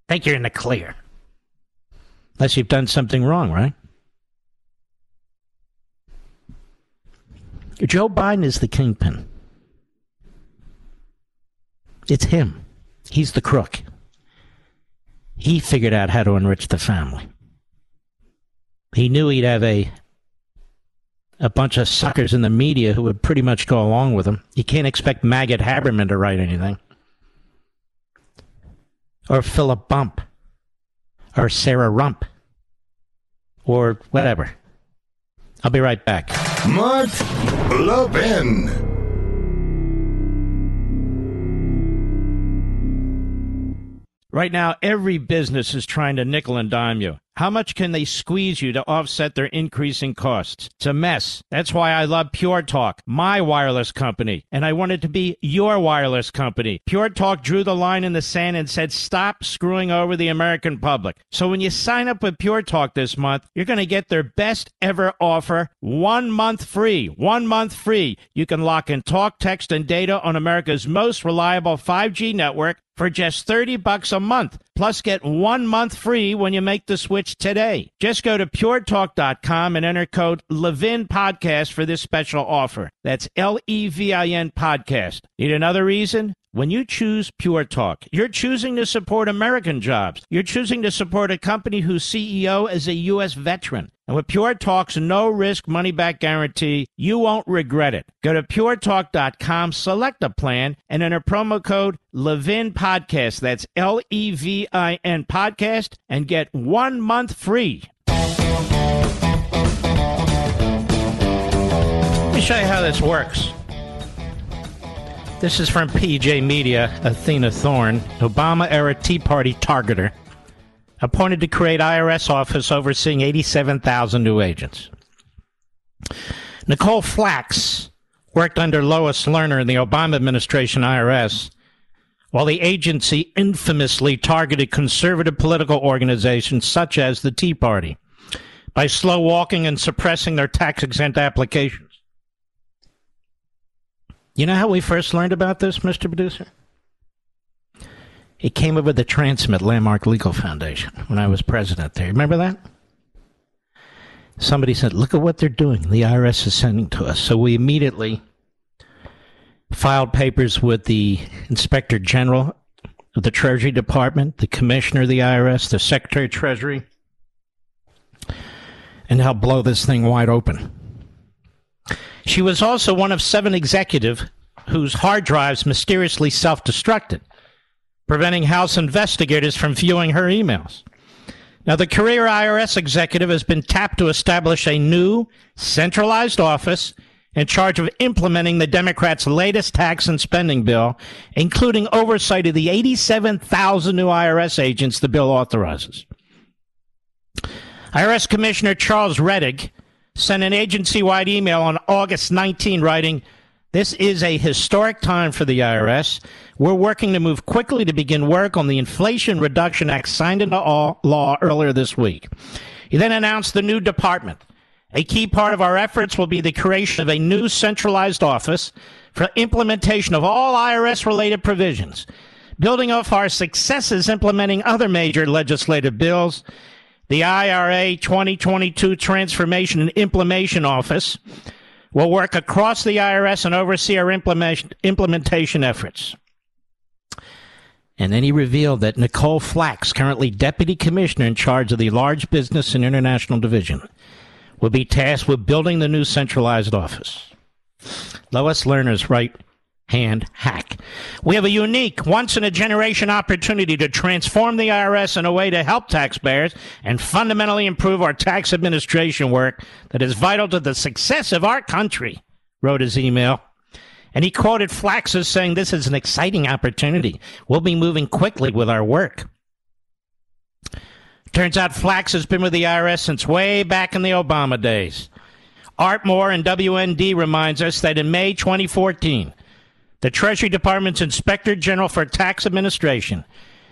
Think you're in the clear. Unless you've done something wrong, right? Joe Biden is the kingpin. It's him. He's the crook. He figured out how to enrich the family. He knew he'd have a a bunch of suckers in the media who would pretty much go along with him. You can't expect Maggot Haberman to write anything. Or Philip Bump. Or Sarah Rump. Or whatever. I'll be right back. Mark Levin. Right now, every business is trying to nickel and dime you. How much can they squeeze you to offset their increasing costs? It's a mess. That's why I love Pure Talk, my wireless company, and I wanted to be your wireless company. Pure Talk drew the line in the sand and said, stop screwing over the American public. So when you sign up with Pure Talk this month, you're going to get their best ever offer one month free. One month free. You can lock in talk, text, and data on America's most reliable 5G network for just 30 bucks a month. Plus get one month free when you make the switch today. Just go to puretalk.com and enter code Levin Podcast for this special offer. That's L E V I N Podcast. Need another reason? When you choose Pure Talk, you're choosing to support American jobs. You're choosing to support a company whose CEO is a U.S. veteran. And with Pure Talk's no risk money back guarantee, you won't regret it. Go to puretalk.com, select a plan, and enter promo code Levin Podcast. That's L E V I N Podcast, and get one month free. Let me show you how this works. This is from PJ Media, Athena Thorne, Obama era Tea Party targeter, appointed to create IRS office overseeing 87,000 new agents. Nicole Flax worked under Lois Lerner in the Obama administration IRS, while the agency infamously targeted conservative political organizations such as the Tea Party by slow walking and suppressing their tax exempt applications. You know how we first learned about this, Mr. Producer? It came over the Transmit Landmark Legal Foundation when I was president there. Remember that? Somebody said, Look at what they're doing. The IRS is sending to us. So we immediately filed papers with the Inspector General of the Treasury Department, the Commissioner of the IRS, the Secretary of Treasury, and helped blow this thing wide open. She was also one of seven executives whose hard drives mysteriously self destructed, preventing House investigators from viewing her emails. Now, the career IRS executive has been tapped to establish a new centralized office in charge of implementing the Democrats' latest tax and spending bill, including oversight of the 87,000 new IRS agents the bill authorizes. IRS Commissioner Charles Rettig sent an agency wide email on August 19 writing, This is a historic time for the IRS. We're working to move quickly to begin work on the Inflation Reduction Act signed into law earlier this week. He then announced the new department. A key part of our efforts will be the creation of a new centralized office for implementation of all IRS related provisions. Building off our successes implementing other major legislative bills, the IRA 2022 Transformation and Implementation Office will work across the IRS and oversee our implement- implementation efforts. And then he revealed that Nicole Flax, currently Deputy Commissioner in charge of the Large Business and International Division, will be tasked with building the new centralized office. Lois Lerner's right hand hack. We have a unique, once in a generation opportunity to transform the IRS in a way to help taxpayers and fundamentally improve our tax administration work that is vital to the success of our country, wrote his email. And he quoted Flax as saying, This is an exciting opportunity. We'll be moving quickly with our work. Turns out Flax has been with the IRS since way back in the Obama days. Art Moore and WND reminds us that in May 2014, the Treasury Department's Inspector General for Tax Administration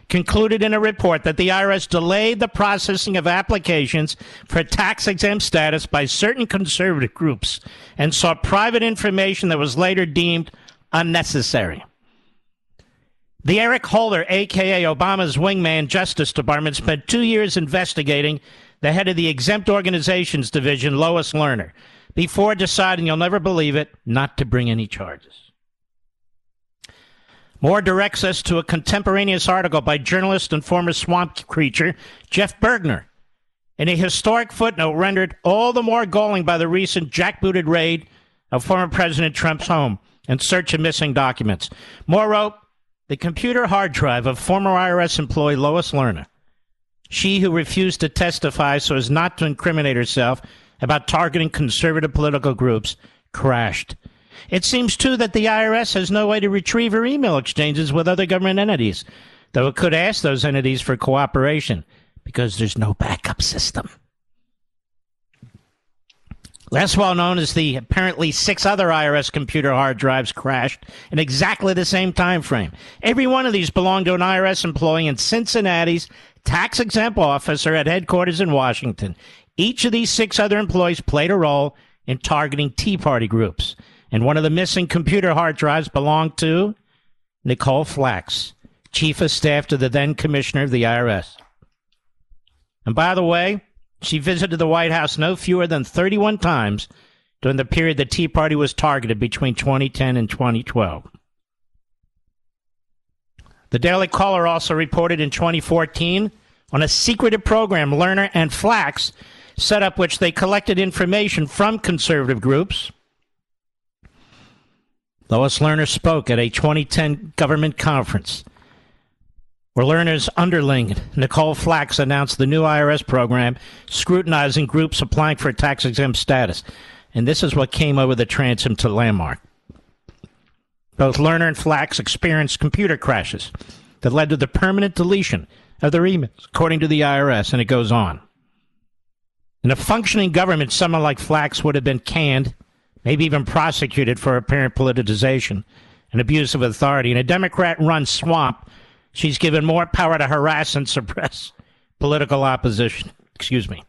concluded in a report that the IRS delayed the processing of applications for tax exempt status by certain conservative groups and sought private information that was later deemed unnecessary. The Eric Holder, aka Obama's wingman Justice Department, spent two years investigating the head of the Exempt Organizations Division, Lois Lerner, before deciding, you'll never believe it, not to bring any charges. Moore directs us to a contemporaneous article by journalist and former swamp creature Jeff Bergner in a historic footnote rendered all the more galling by the recent jackbooted raid of former President Trump's home in search of missing documents. Moore wrote, the computer hard drive of former IRS employee Lois Lerner, she who refused to testify so as not to incriminate herself, about targeting conservative political groups crashed. It seems, too, that the IRS has no way to retrieve her email exchanges with other government entities, though it could ask those entities for cooperation because there's no backup system. Less well known is the apparently six other IRS computer hard drives crashed in exactly the same time frame. Every one of these belonged to an IRS employee in Cincinnati's tax exempt officer at headquarters in Washington. Each of these six other employees played a role in targeting Tea Party groups. And one of the missing computer hard drives belonged to Nicole Flax, chief of staff to the then commissioner of the IRS. And by the way, she visited the White House no fewer than 31 times during the period the Tea Party was targeted between 2010 and 2012. The Daily Caller also reported in 2014 on a secretive program Lerner and Flax set up, which they collected information from conservative groups. Lois Lerner spoke at a 2010 government conference where Lerner's underling, Nicole Flax, announced the new IRS program scrutinizing groups applying for tax exempt status. And this is what came over the transom to Landmark. Both Lerner and Flax experienced computer crashes that led to the permanent deletion of their emails, according to the IRS, and it goes on. In a functioning government, someone like Flax would have been canned, maybe even prosecuted for apparent politicization and abuse of authority. In a Democrat run swamp, she's given more power to harass and suppress political opposition. Excuse me.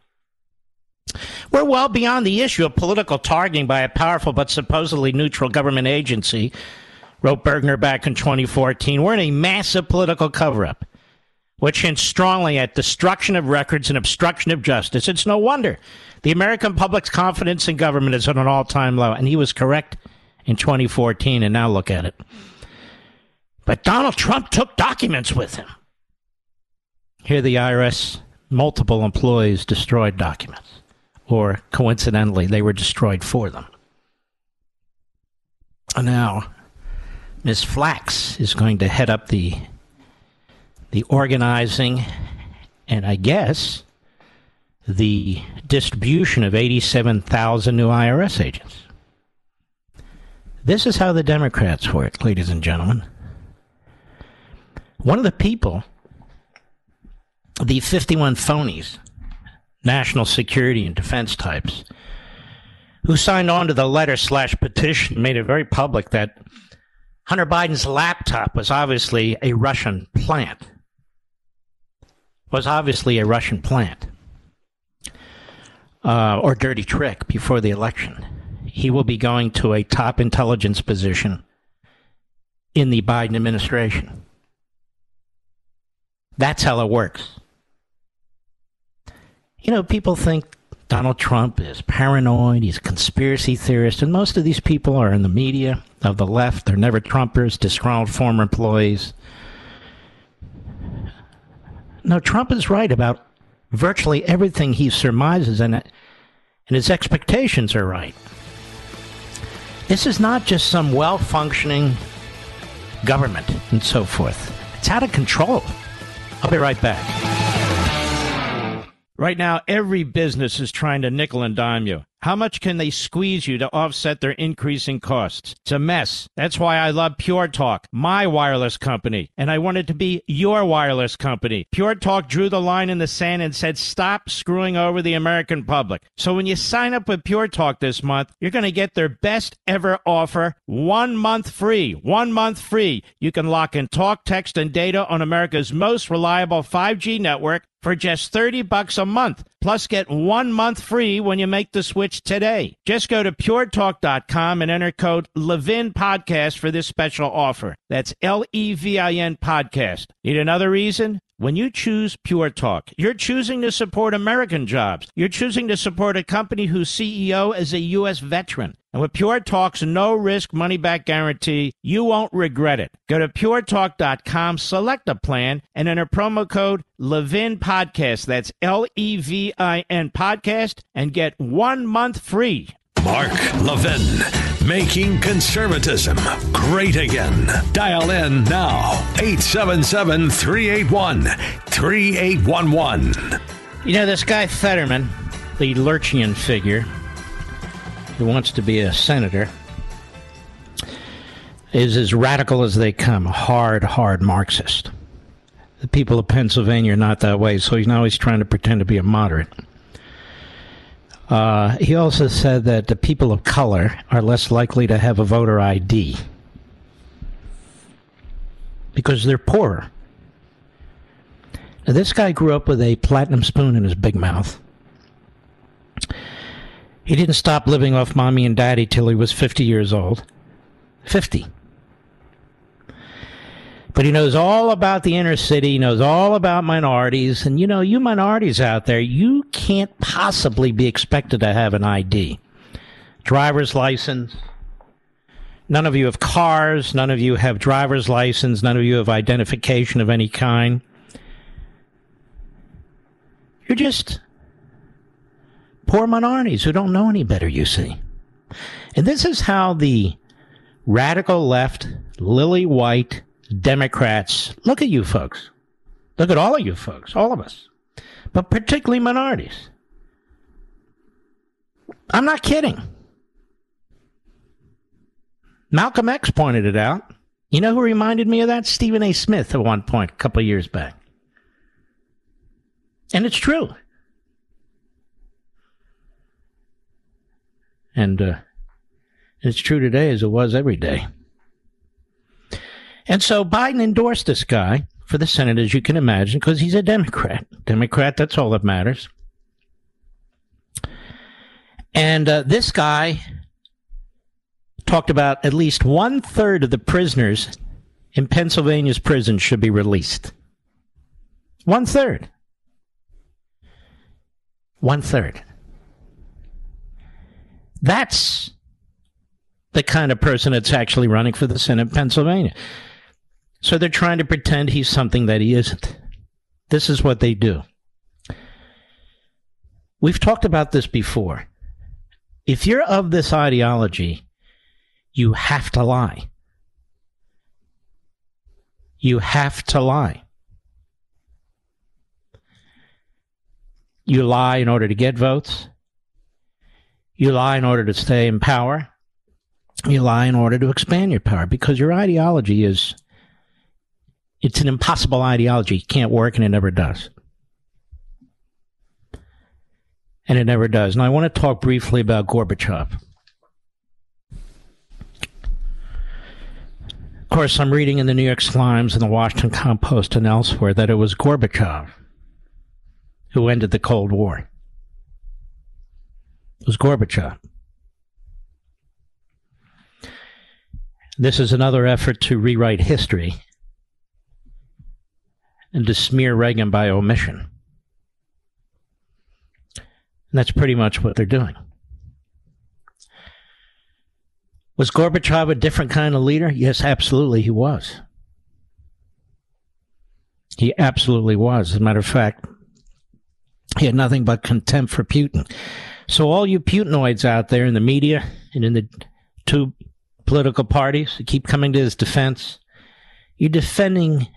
We're well beyond the issue of political targeting by a powerful but supposedly neutral government agency wrote Bergner back in 2014. We're in a massive political cover up, which hints strongly at destruction of records and obstruction of justice. It's no wonder the American public's confidence in government is at an all time low, and he was correct in 2014, and now look at it. But Donald Trump took documents with him. Here, the IRS, multiple employees destroyed documents, or coincidentally, they were destroyed for them. Now, Ms. Flax is going to head up the the organizing and I guess the distribution of 87,000 new IRS agents. This is how the Democrats work, ladies and gentlemen. One of the people, the 51 phonies, national security and defense types, who signed on to the letter slash petition, made it very public that Hunter Biden's laptop was obviously a Russian plant. Was obviously a Russian plant. Uh, or dirty trick before the election. He will be going to a top intelligence position in the Biden administration. That's how it works. You know, people think Donald Trump is paranoid, he's a conspiracy theorist, and most of these people are in the media of the left. They're never Trumpers, disgruntled former employees. No, Trump is right about virtually everything he surmises, and, and his expectations are right. This is not just some well functioning government and so forth, it's out of control. I'll be right back. Right now, every business is trying to nickel and dime you. How much can they squeeze you to offset their increasing costs? It's a mess. That's why I love Pure Talk, my wireless company, and I wanted to be your wireless company. Pure Talk drew the line in the sand and said, stop screwing over the American public. So when you sign up with Pure Talk this month, you're going to get their best ever offer one month free. One month free. You can lock in talk, text, and data on America's most reliable 5G network for just 30 bucks a month. Plus, get one month free when you make the switch today. Just go to puretalk.com and enter code Levin Podcast for this special offer. That's L E V I N Podcast. Need another reason? When you choose Pure Talk, you're choosing to support American jobs. You're choosing to support a company whose CEO is a U.S. veteran. And with Pure Talk's no risk money back guarantee, you won't regret it. Go to puretalk.com, select a plan, and enter promo code Levin Podcast. That's L E V I N Podcast, and get one month free. Mark Levin, making conservatism great again. Dial in now, 877 381 3811. You know, this guy Fetterman, the Lurchian figure who wants to be a senator is as radical as they come, hard, hard Marxist. The people of Pennsylvania are not that way, so he's now he's trying to pretend to be a moderate. Uh, he also said that the people of color are less likely to have a voter ID because they're poorer. Now, this guy grew up with a platinum spoon in his big mouth. He didn't stop living off mommy and daddy till he was 50 years old. 50. But he knows all about the inner city, he knows all about minorities. And you know, you minorities out there, you can't possibly be expected to have an ID. Driver's license. None of you have cars. None of you have driver's license. None of you have identification of any kind. You're just poor minorities who don't know any better, you see. And this is how the radical left, lily white Democrats look at you folks. Look at all of you folks, all of us, but particularly minorities. I'm not kidding. Malcolm X pointed it out. You know who reminded me of that? Stephen A. Smith at one point, a couple years back. And it's true. And uh, it's true today as it was every day. And so Biden endorsed this guy for the Senate, as you can imagine, because he's a Democrat. Democrat, that's all that matters. And uh, this guy talked about at least one third of the prisoners in Pennsylvania's prisons should be released. One third. One third. That's the kind of person that's actually running for the Senate in Pennsylvania. So they're trying to pretend he's something that he isn't. This is what they do. We've talked about this before. If you're of this ideology, you have to lie. You have to lie. You lie in order to get votes. You lie in order to stay in power. You lie in order to expand your power because your ideology is it's an impossible ideology. It can't work and it never does. And it never does. Now I want to talk briefly about Gorbachev. Of course, I'm reading in the New York Slimes and the Washington Compost and elsewhere that it was Gorbachev who ended the Cold War. Was Gorbachev. This is another effort to rewrite history and to smear Reagan by omission. And that's pretty much what they're doing. Was Gorbachev a different kind of leader? Yes, absolutely, he was. He absolutely was. As a matter of fact, he had nothing but contempt for Putin. So, all you Putinoids out there in the media and in the two political parties that keep coming to his defense, you're defending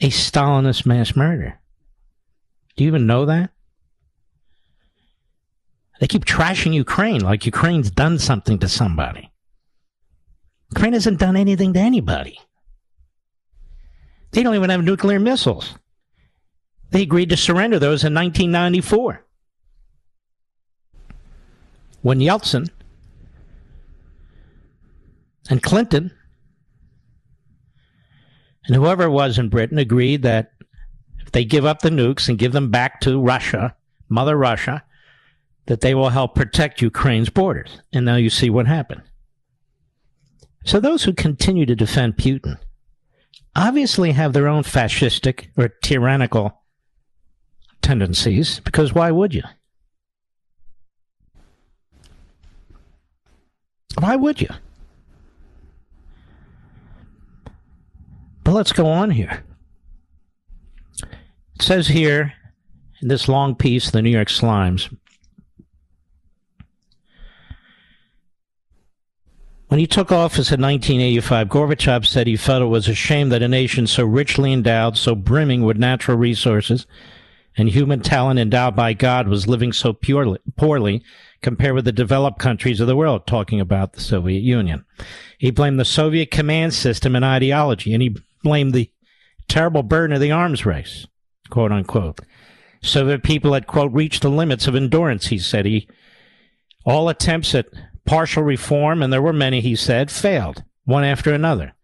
a Stalinist mass murder. Do you even know that? They keep trashing Ukraine like Ukraine's done something to somebody. Ukraine hasn't done anything to anybody. They don't even have nuclear missiles. They agreed to surrender those in 1994. When Yeltsin and Clinton and whoever it was in Britain agreed that if they give up the nukes and give them back to Russia, Mother Russia, that they will help protect Ukraine's borders. And now you see what happened. So those who continue to defend Putin obviously have their own fascistic or tyrannical tendencies, because why would you? Why would you? But let's go on here. It says here in this long piece, the New York Slimes. When he took office in 1985, Gorbachev said he felt it was a shame that a nation so richly endowed, so brimming with natural resources, and human talent endowed by God was living so purely, poorly compared with the developed countries of the world, talking about the Soviet Union. He blamed the Soviet command system and ideology, and he blamed the terrible burden of the arms race, quote unquote. Soviet people had, quote, reached the limits of endurance, he said. He, all attempts at partial reform, and there were many, he said, failed, one after another.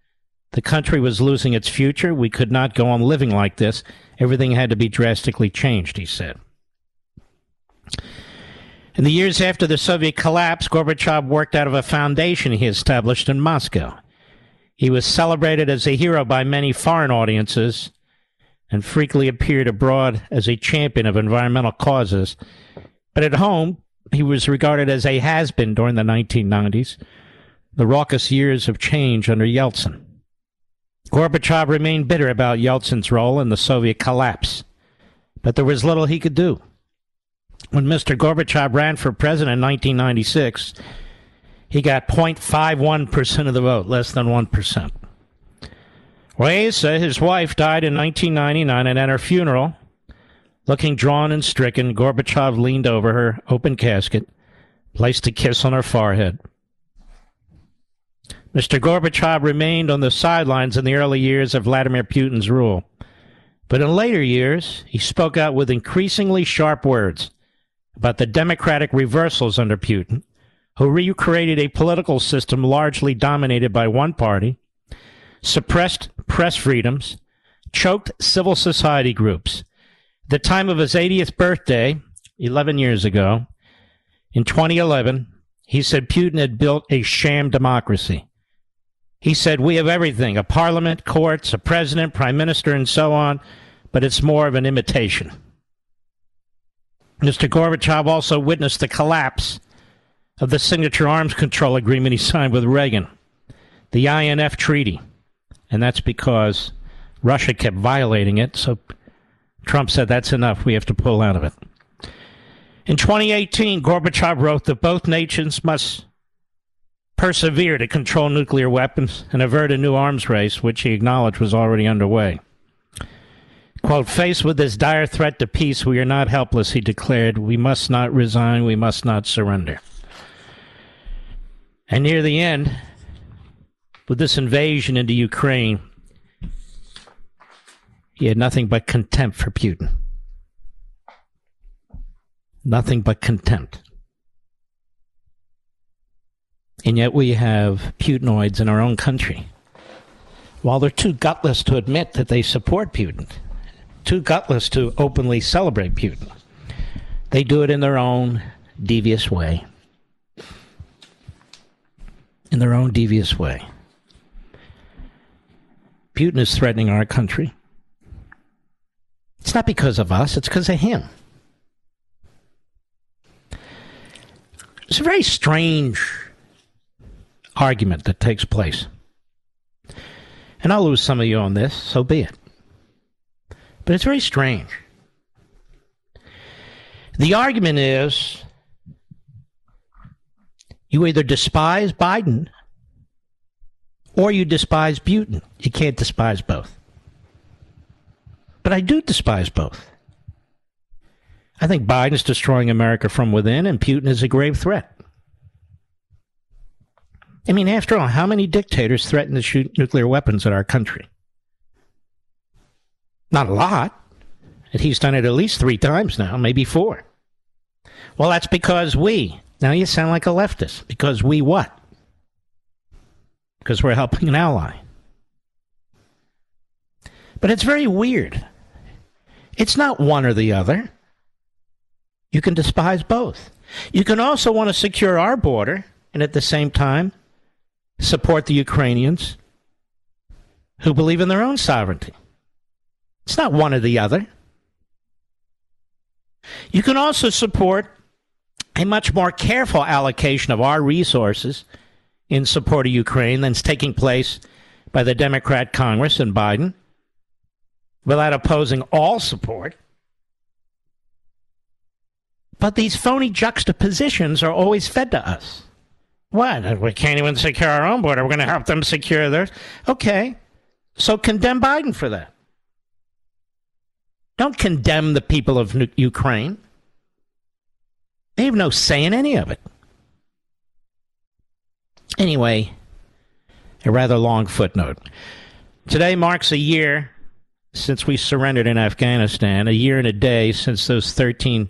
The country was losing its future. We could not go on living like this. Everything had to be drastically changed, he said. In the years after the Soviet collapse, Gorbachev worked out of a foundation he established in Moscow. He was celebrated as a hero by many foreign audiences and frequently appeared abroad as a champion of environmental causes. But at home, he was regarded as a has been during the 1990s, the raucous years of change under Yeltsin. Gorbachev remained bitter about Yeltsin's role in the Soviet collapse, but there was little he could do. When Mr. Gorbachev ran for president in 1996, he got 0.51% of the vote, less than 1%. Raisa, his wife, died in 1999, and at her funeral, looking drawn and stricken, Gorbachev leaned over her open casket, placed a kiss on her forehead. Mr. Gorbachev remained on the sidelines in the early years of Vladimir Putin's rule. But in later years, he spoke out with increasingly sharp words about the democratic reversals under Putin, who recreated a political system largely dominated by one party, suppressed press freedoms, choked civil society groups. The time of his 80th birthday, 11 years ago, in 2011, he said Putin had built a sham democracy. He said, We have everything a parliament, courts, a president, prime minister, and so on, but it's more of an imitation. Mr. Gorbachev also witnessed the collapse of the signature arms control agreement he signed with Reagan, the INF Treaty. And that's because Russia kept violating it, so Trump said that's enough, we have to pull out of it. In 2018, Gorbachev wrote that both nations must persevere to control nuclear weapons and avert a new arms race, which he acknowledged was already underway. Quote, faced with this dire threat to peace, we are not helpless, he declared. We must not resign, we must not surrender. And near the end, with this invasion into Ukraine, he had nothing but contempt for Putin. Nothing but contempt. And yet we have Putinoids in our own country. While they're too gutless to admit that they support Putin, too gutless to openly celebrate Putin, they do it in their own devious way. In their own devious way. Putin is threatening our country. It's not because of us, it's because of him. It's a very strange argument that takes place. And I'll lose some of you on this, so be it. But it's very strange. The argument is you either despise Biden or you despise Putin. You can't despise both. But I do despise both. I think Biden is destroying America from within, and Putin is a grave threat. I mean, after all, how many dictators threaten to shoot nuclear weapons at our country? Not a lot. And he's done it at least three times now, maybe four. Well, that's because we. Now you sound like a leftist. Because we what? Because we're helping an ally. But it's very weird. It's not one or the other. You can despise both. You can also want to secure our border and at the same time support the Ukrainians who believe in their own sovereignty. It's not one or the other. You can also support a much more careful allocation of our resources in support of Ukraine than's taking place by the Democrat Congress and Biden without opposing all support. But these phony juxtapositions are always fed to us. What? We can't even secure our own border. We're going to help them secure theirs. Okay. So condemn Biden for that. Don't condemn the people of Ukraine. They have no say in any of it. Anyway, a rather long footnote. Today marks a year since we surrendered in Afghanistan, a year and a day since those 13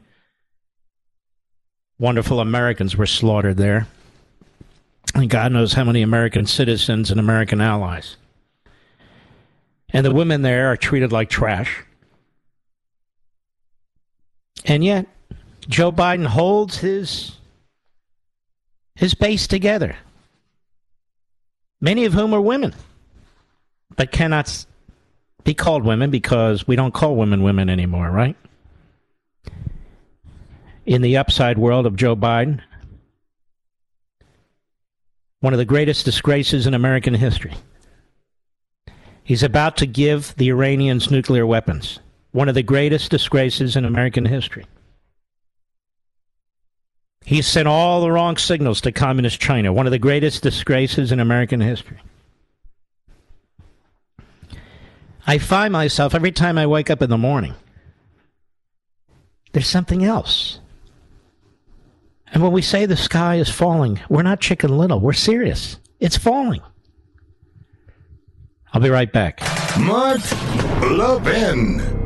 wonderful Americans were slaughtered there. And God knows how many American citizens and American allies. And the women there are treated like trash. And yet, Joe Biden holds his his base together. Many of whom are women, but cannot be called women because we don't call women women anymore, right? In the upside world of Joe Biden, one of the greatest disgraces in American history. He's about to give the Iranians nuclear weapons. One of the greatest disgraces in American history. He sent all the wrong signals to Communist China, one of the greatest disgraces in American history. I find myself every time I wake up in the morning, there's something else. And when we say the sky is falling, we're not chicken little. We're serious. It's falling. I'll be right back. Mark Levin.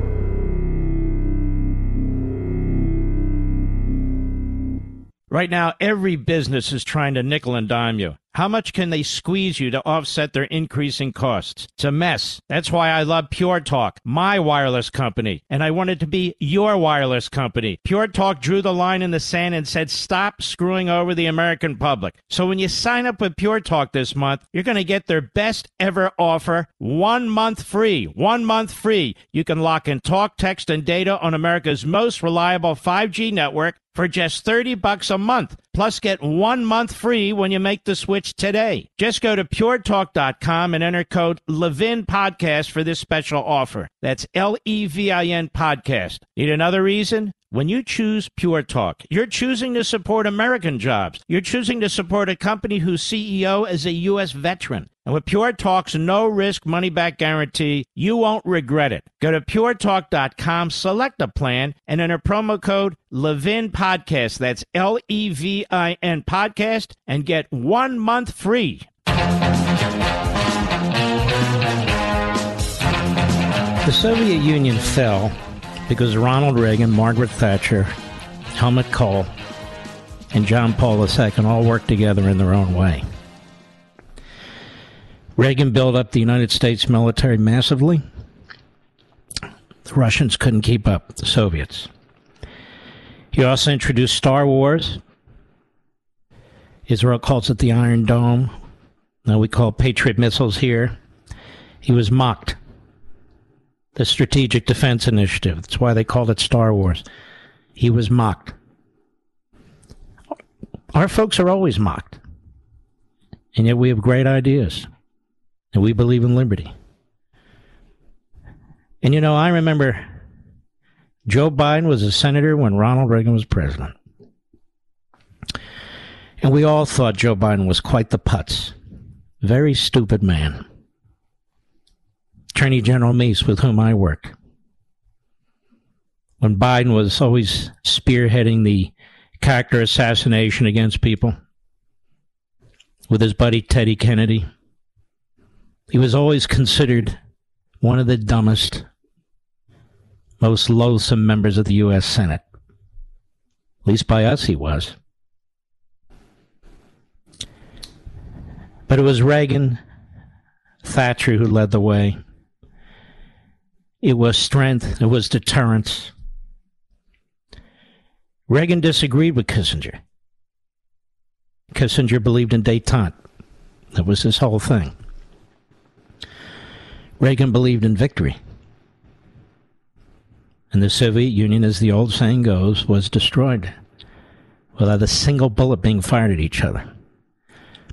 Right now, every business is trying to nickel and dime you. How much can they squeeze you to offset their increasing costs? It's a mess. That's why I love Pure Talk, my wireless company, and I wanted to be your wireless company. Pure Talk drew the line in the sand and said, stop screwing over the American public. So when you sign up with Pure Talk this month, you're going to get their best ever offer one month free. One month free. You can lock in talk, text, and data on America's most reliable 5G network for just 30 bucks a month. Plus get one month free when you make the switch today. Just go to puretalk.com and enter code Levin Podcast for this special offer. That's L E V I N Podcast. Need another reason? When you choose Pure Talk, you're choosing to support American jobs. You're choosing to support a company whose CEO is a U.S. veteran. And with Pure Talk's no risk money back guarantee, you won't regret it. Go to puretalk.com, select a plan, and enter promo code Levin Podcast. That's L E V I N Podcast, and get one month free. The Soviet Union fell because Ronald Reagan, Margaret Thatcher, Helmut Kohl, and John Paul II all worked together in their own way. Reagan built up the United States military massively. The Russians couldn't keep up, the Soviets. He also introduced Star Wars. Israel calls it the Iron Dome. Now we call Patriot missiles here. He was mocked the Strategic Defense Initiative. That's why they called it Star Wars. He was mocked. Our folks are always mocked. And yet we have great ideas. And we believe in liberty. And you know, I remember Joe Biden was a senator when Ronald Reagan was president. And we all thought Joe Biden was quite the putz. Very stupid man. Attorney General Meese, with whom I work, when Biden was always spearheading the character assassination against people with his buddy Teddy Kennedy. He was always considered one of the dumbest, most loathsome members of the U.S. Senate. At least by us, he was. But it was Reagan, Thatcher who led the way. It was strength. It was deterrence. Reagan disagreed with Kissinger. Kissinger believed in detente. That was his whole thing. Reagan believed in victory. And the Soviet Union, as the old saying goes, was destroyed without a single bullet being fired at each other.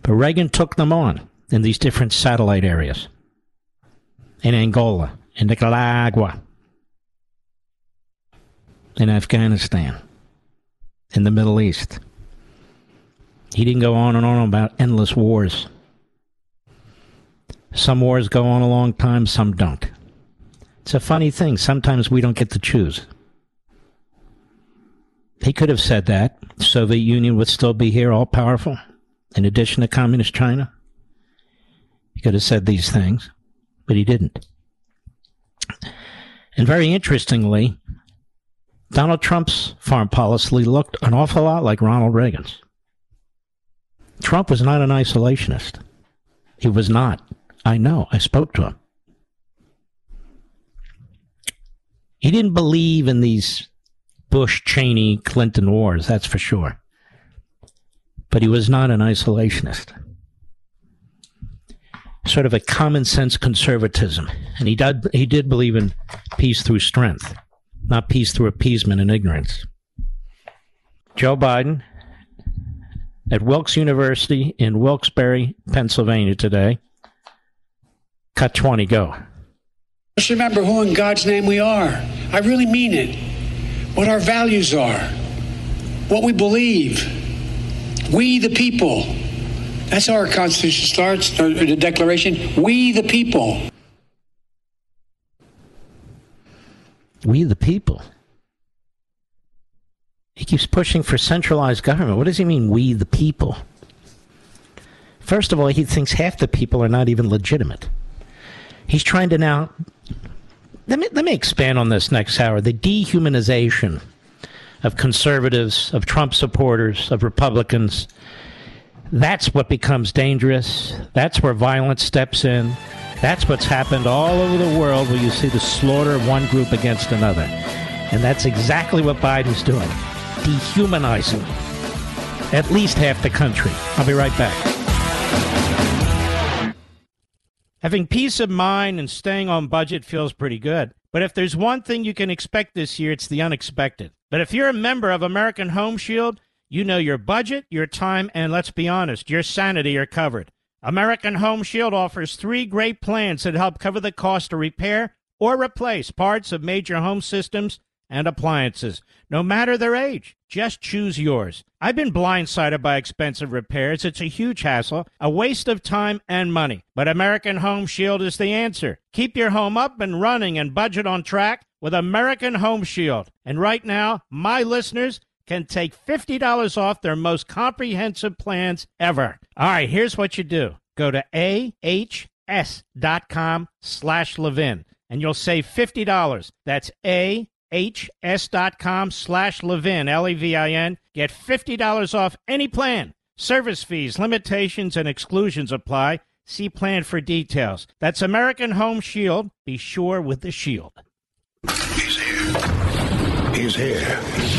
But Reagan took them on in these different satellite areas in Angola, in Nicaragua, in Afghanistan, in the Middle East. He didn't go on and on about endless wars. Some wars go on a long time, some don't. It's a funny thing. Sometimes we don't get to choose. He could have said that. The Soviet Union would still be here, all powerful, in addition to Communist China. He could have said these things, but he didn't. And very interestingly, Donald Trump's foreign policy looked an awful lot like Ronald Reagan's. Trump was not an isolationist. He was not. I know. I spoke to him. He didn't believe in these Bush, Cheney, Clinton wars, that's for sure. But he was not an isolationist. Sort of a common sense conservatism. And he did, he did believe in peace through strength, not peace through appeasement and ignorance. Joe Biden at Wilkes University in Wilkes-Barre, Pennsylvania today. Cut 20, go. Just remember who in God's name we are. I really mean it. What our values are, what we believe. We the people. That's how our Constitution starts, or the Declaration. We the people. We the people. He keeps pushing for centralized government. What does he mean, we the people? First of all, he thinks half the people are not even legitimate. He's trying to now. Let me, let me expand on this next hour. The dehumanization of conservatives, of Trump supporters, of Republicans. That's what becomes dangerous. That's where violence steps in. That's what's happened all over the world where you see the slaughter of one group against another. And that's exactly what Biden's doing dehumanizing at least half the country. I'll be right back. Having peace of mind and staying on budget feels pretty good. But if there's one thing you can expect this year, it's the unexpected. But if you're a member of American Home Shield, you know your budget, your time, and let's be honest, your sanity are covered. American Home Shield offers three great plans that help cover the cost to repair or replace parts of major home systems and appliances, no matter their age. Just choose yours. I've been blindsided by expensive repairs. It's a huge hassle, a waste of time and money. But American Home Shield is the answer. Keep your home up and running and budget on track with American Home Shield. And right now, my listeners can take $50 off their most comprehensive plans ever. All right, here's what you do. Go to ahs.com slash Levin and you'll save $50. That's A hs.com slash Levin, L-E-V-I-N. Get $50 off any plan. Service fees, limitations, and exclusions apply. See plan for details. That's American Home Shield. Be sure with the shield. He's here. He's here.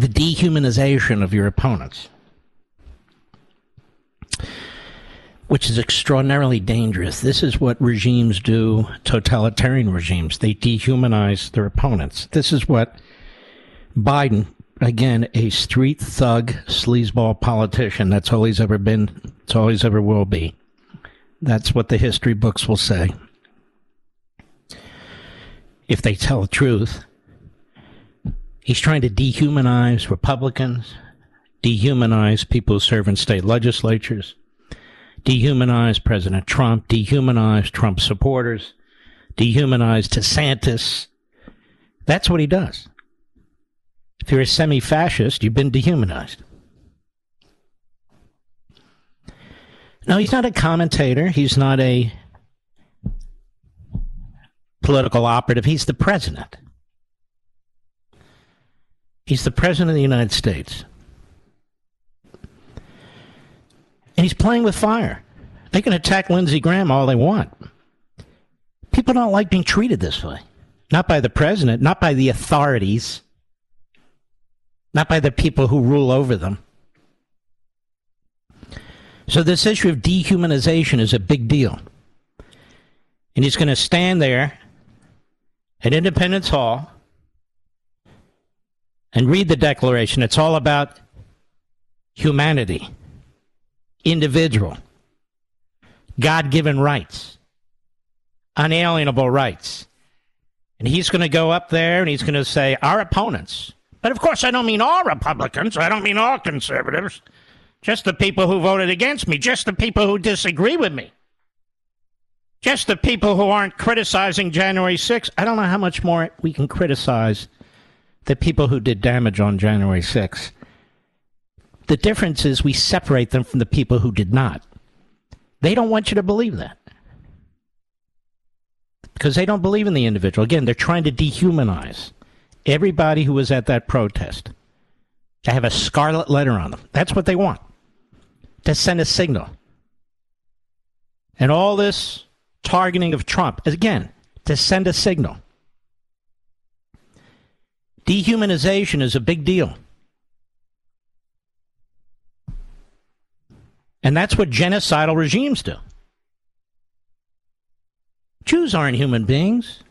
the dehumanization of your opponents, which is extraordinarily dangerous. This is what regimes do, totalitarian regimes. They dehumanize their opponents. This is what Biden, again, a street thug, sleazeball politician, that's all he's ever been, that's all he's ever will be that's what the history books will say. If they tell the truth, he's trying to dehumanize Republicans, dehumanize people who serve in state legislatures, dehumanize President Trump, dehumanize Trump supporters, dehumanize DeSantis. That's what he does. If you're a semi fascist, you've been dehumanized. No, he's not a commentator. He's not a political operative. He's the president. He's the president of the United States. And he's playing with fire. They can attack Lindsey Graham all they want. People don't like being treated this way. Not by the president, not by the authorities, not by the people who rule over them. So this issue of dehumanization is a big deal. And he's going to stand there at Independence Hall and read the Declaration. It's all about humanity, individual, God given rights, unalienable rights. And he's going to go up there and he's going to say, Our opponents. But of course, I don't mean all Republicans. I don't mean all conservatives. Just the people who voted against me. Just the people who disagree with me. Just the people who aren't criticizing January 6th. I don't know how much more we can criticize the people who did damage on January 6th. The difference is we separate them from the people who did not. They don't want you to believe that. Because they don't believe in the individual. Again, they're trying to dehumanize everybody who was at that protest. To have a scarlet letter on them. That's what they want. To send a signal. And all this targeting of Trump, again, to send a signal. Dehumanization is a big deal. And that's what genocidal regimes do. Jews aren't human beings.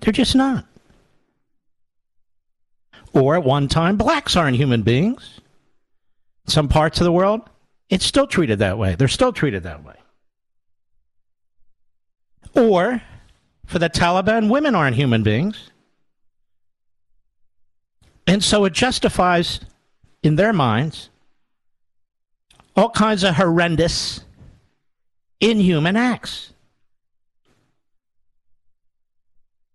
They're just not. Or at one time, blacks aren't human beings. Some parts of the world, it's still treated that way. They're still treated that way. Or, for the Taliban, women aren't human beings. And so it justifies, in their minds, all kinds of horrendous, inhuman acts.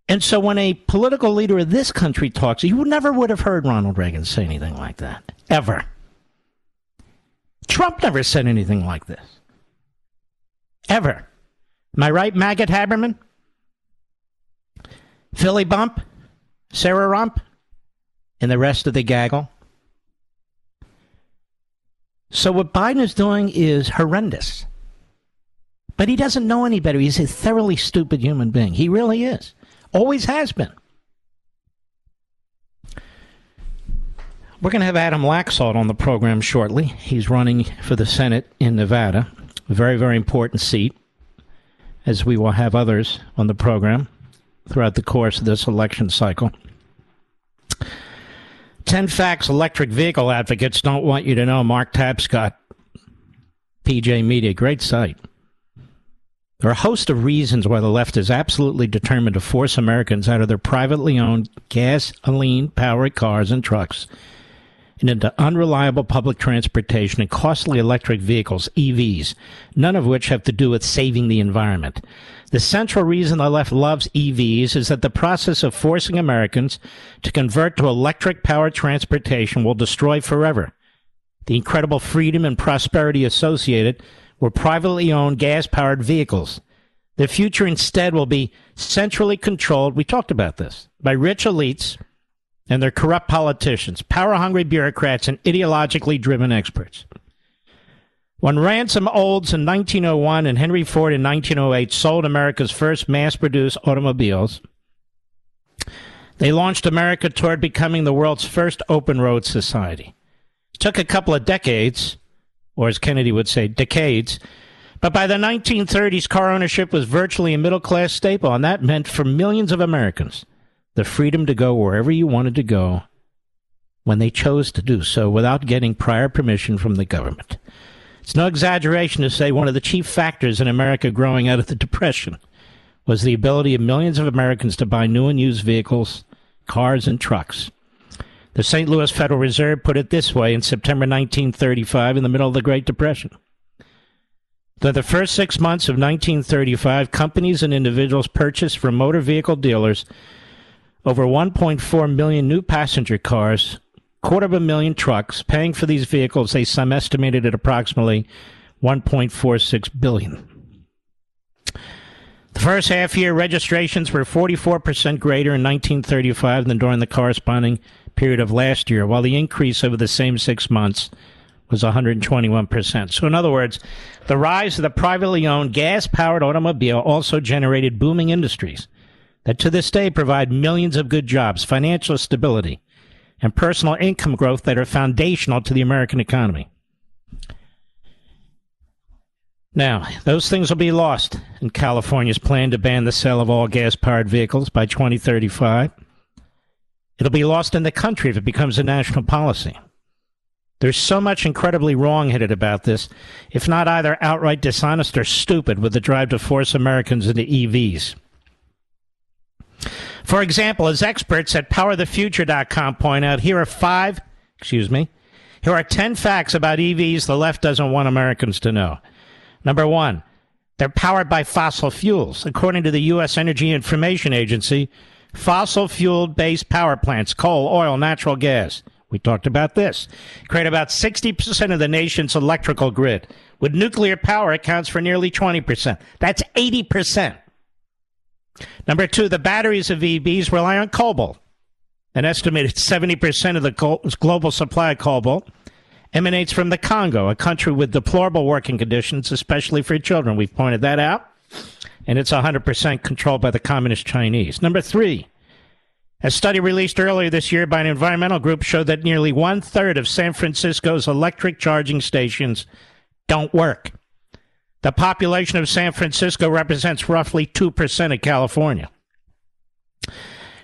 And so when a political leader of this country talks, you never would have heard Ronald Reagan say anything like that. Ever. Trump never said anything like this. Ever. Am I right, Maggot Haberman? Philly Bump? Sarah Rump? And the rest of the gaggle? So what Biden is doing is horrendous. But he doesn't know any better. He's a thoroughly stupid human being. He really is. Always has been. We're going to have Adam Laxalt on the program shortly. He's running for the Senate in Nevada. Very, very important seat, as we will have others on the program throughout the course of this election cycle. 10 facts electric vehicle advocates don't want you to know. Mark Tapscott, PJ Media, great site. There are a host of reasons why the left is absolutely determined to force Americans out of their privately owned gasoline powered cars and trucks and into unreliable public transportation and costly electric vehicles, EVs, none of which have to do with saving the environment. The central reason the left loves EVs is that the process of forcing Americans to convert to electric powered transportation will destroy forever the incredible freedom and prosperity associated with privately owned gas powered vehicles. The future instead will be centrally controlled, we talked about this, by rich elites and their corrupt politicians, power hungry bureaucrats, and ideologically driven experts. When Ransom Olds in 1901 and Henry Ford in 1908 sold America's first mass produced automobiles, they launched America toward becoming the world's first open road society. It took a couple of decades or as Kennedy would say, decades. But by the 1930s, car ownership was virtually a middle class staple, and that meant for millions of Americans the freedom to go wherever you wanted to go when they chose to do so without getting prior permission from the government. It's no exaggeration to say one of the chief factors in America growing out of the Depression was the ability of millions of Americans to buy new and used vehicles, cars, and trucks. The St. Louis Federal Reserve put it this way in September 1935 in the middle of the Great Depression. That the first six months of 1935, companies and individuals purchased from motor vehicle dealers over 1.4 million new passenger cars, quarter of a million trucks, paying for these vehicles they some estimated at approximately 1.46 billion. The first half year registrations were 44% greater in 1935 than during the corresponding period of last year, while the increase over the same six months was 121%. So, in other words, the rise of the privately owned gas powered automobile also generated booming industries that to this day provide millions of good jobs, financial stability, and personal income growth that are foundational to the American economy. Now, those things will be lost in California's plan to ban the sale of all gas powered vehicles by 2035. It'll be lost in the country if it becomes a national policy. There's so much incredibly wrong headed about this, if not either outright dishonest or stupid, with the drive to force Americans into EVs. For example, as experts at powerthefuture.com point out, here are five, excuse me, here are 10 facts about EVs the left doesn't want Americans to know. Number one, they're powered by fossil fuels. According to the U.S. Energy Information Agency, fossil fuel based power plants, coal, oil, natural gas, we talked about this, create about 60% of the nation's electrical grid. With nuclear power, accounts for nearly 20%. That's 80%. Number two, the batteries of EVs rely on cobalt. An estimated 70% of the global supply of cobalt emanates from the Congo, a country with deplorable working conditions, especially for children. We've pointed that out. And it's 100% controlled by the Communist Chinese. Number three, a study released earlier this year by an environmental group showed that nearly one third of San Francisco's electric charging stations don't work. The population of San Francisco represents roughly 2% of California.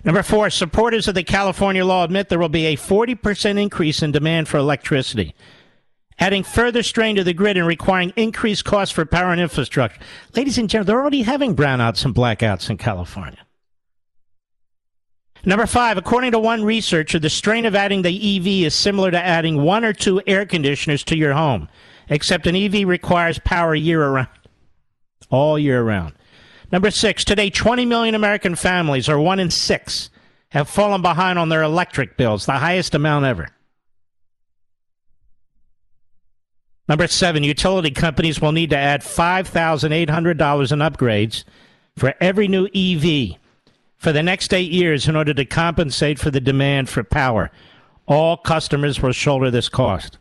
Number four, supporters of the California law admit there will be a 40% increase in demand for electricity, adding further strain to the grid and requiring increased costs for power and infrastructure. Ladies and gentlemen, they're already having brownouts and blackouts in California. Number five, according to one researcher, the strain of adding the EV is similar to adding one or two air conditioners to your home, except an EV requires power year around, all year round. Number six, today 20 million American families, or one in six, have fallen behind on their electric bills, the highest amount ever. Number seven, utility companies will need to add $5,800 in upgrades for every new EV for the next eight years in order to compensate for the demand for power. All customers will shoulder this cost.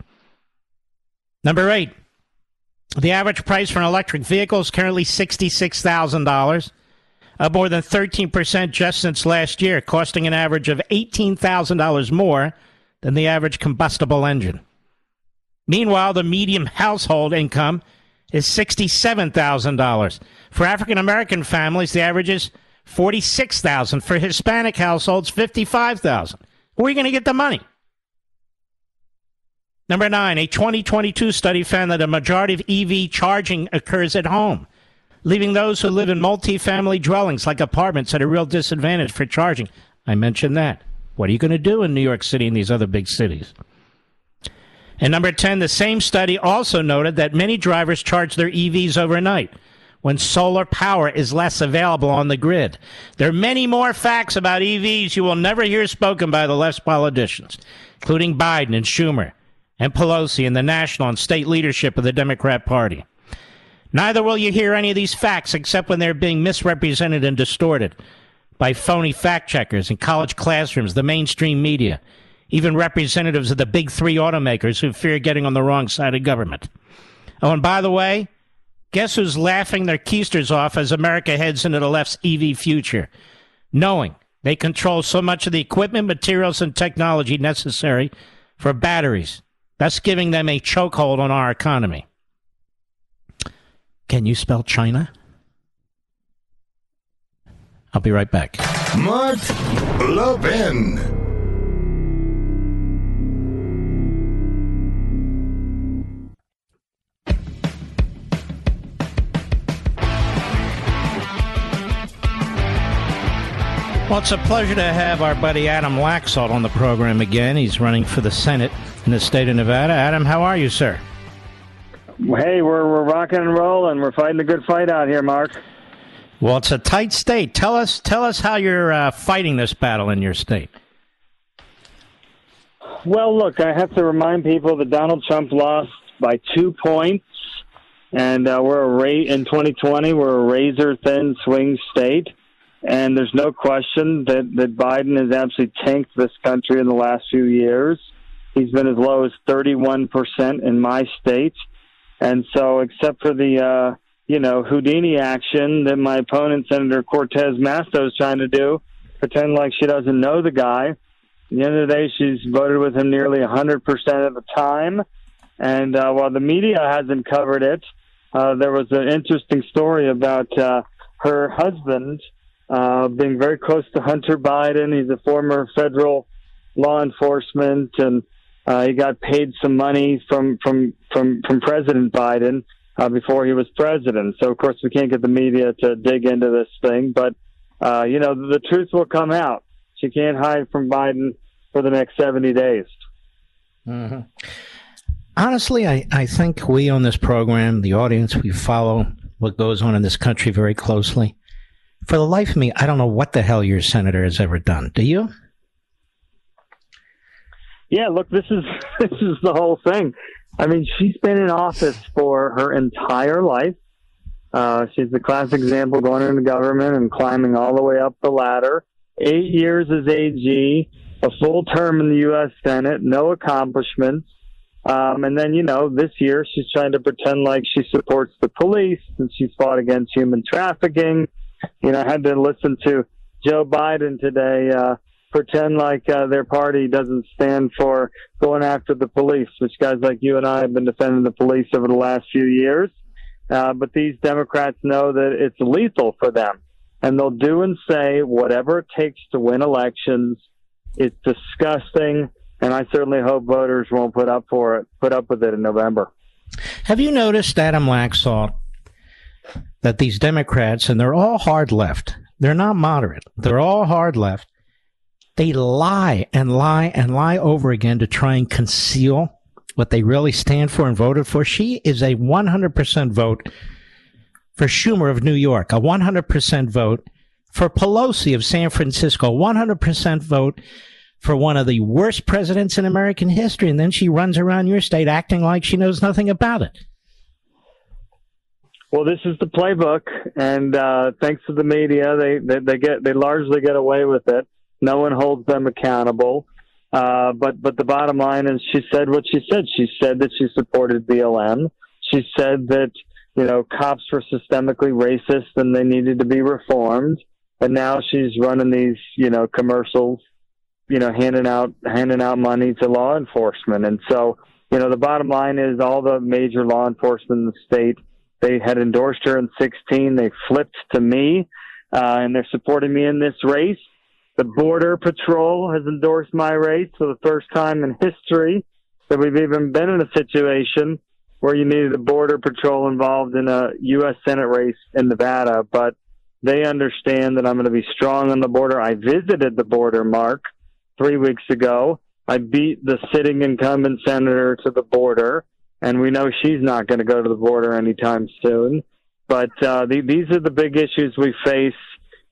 Number eight, the average price for an electric vehicle is currently $66,000, up more than 13% just since last year, costing an average of $18,000 more than the average combustible engine. Meanwhile, the median household income is $67,000. For African American families, the average is $46,000. For Hispanic households, $55,000. Where are you going to get the money? Number nine, a 2022 study found that a majority of EV charging occurs at home, leaving those who live in multi-family dwellings like apartments at a real disadvantage for charging. I mentioned that. What are you going to do in New York City and these other big cities? And number 10, the same study also noted that many drivers charge their EVs overnight when solar power is less available on the grid. There are many more facts about EVs you will never hear spoken by the left's politicians, including Biden and Schumer and Pelosi and the national and state leadership of the Democrat Party. Neither will you hear any of these facts except when they're being misrepresented and distorted by phony fact checkers in college classrooms, the mainstream media, even representatives of the big three automakers who fear getting on the wrong side of government. Oh, and by the way, guess who's laughing their keisters off as America heads into the left's EV future, knowing they control so much of the equipment, materials, and technology necessary for batteries that's giving them a chokehold on our economy. Can you spell China? I'll be right back. Mark Levin. Well, it's a pleasure to have our buddy Adam Laxalt on the program again. He's running for the Senate in the state of Nevada. Adam, how are you, sir? Hey, we're we're rocking and rolling. We're fighting a good fight out here, Mark. Well, it's a tight state. Tell us tell us how you're uh, fighting this battle in your state. Well, look, I have to remind people that Donald Trump lost by two points, and uh, we're a ra- in 2020 we're a razor thin swing state. And there's no question that, that Biden has absolutely tanked this country in the last few years. He's been as low as 31% in my state. And so, except for the, uh, you know, Houdini action that my opponent, Senator Cortez Masto, is trying to do, pretend like she doesn't know the guy. At the end of the day, she's voted with him nearly 100% of the time. And uh, while the media hasn't covered it, uh, there was an interesting story about uh, her husband uh, being very close to Hunter Biden. He's a former federal law enforcement, and uh, he got paid some money from from from from President Biden uh, before he was president. So of course we can't get the media to dig into this thing, but uh, you know the truth will come out. She can't hide from Biden for the next seventy days. Mm-hmm. Honestly, I, I think we on this program, the audience, we follow what goes on in this country very closely. For the life of me, I don't know what the hell your senator has ever done. Do you? Yeah, look, this is this is the whole thing. I mean, she's been in office for her entire life. Uh, she's the classic example going into government and climbing all the way up the ladder. Eight years as AG, a full term in the U.S. Senate, no accomplishments. Um, and then, you know, this year she's trying to pretend like she supports the police and she's fought against human trafficking. You know, I had to listen to Joe Biden today, uh, pretend like uh, their party doesn't stand for going after the police, which guys like you and I have been defending the police over the last few years. Uh, but these Democrats know that it's lethal for them. And they'll do and say whatever it takes to win elections. It's disgusting. And I certainly hope voters won't put up for it, put up with it in November. Have you noticed, Adam Laxalt, that these Democrats, and they're all hard left, they're not moderate, they're all hard left, they lie and lie and lie over again to try and conceal what they really stand for and voted for. She is a 100% vote for Schumer of New York, a 100% vote for Pelosi of San Francisco, 100% vote for one of the worst presidents in American history. And then she runs around your state acting like she knows nothing about it. Well, this is the playbook, and uh, thanks to the media, they, they they get they largely get away with it. No one holds them accountable. Uh, but but the bottom line is, she said what she said. She said that she supported BLM. She said that you know cops were systemically racist and they needed to be reformed. And now she's running these you know commercials, you know handing out handing out money to law enforcement. And so you know the bottom line is, all the major law enforcement in the state they had endorsed her in 16. They flipped to me, uh, and they're supporting me in this race. The Border Patrol has endorsed my race for the first time in history that we've even been in a situation where you needed a Border Patrol involved in a U.S. Senate race in Nevada. But they understand that I'm going to be strong on the border. I visited the border, Mark, three weeks ago. I beat the sitting incumbent senator to the border, and we know she's not going to go to the border anytime soon. But uh, the, these are the big issues we face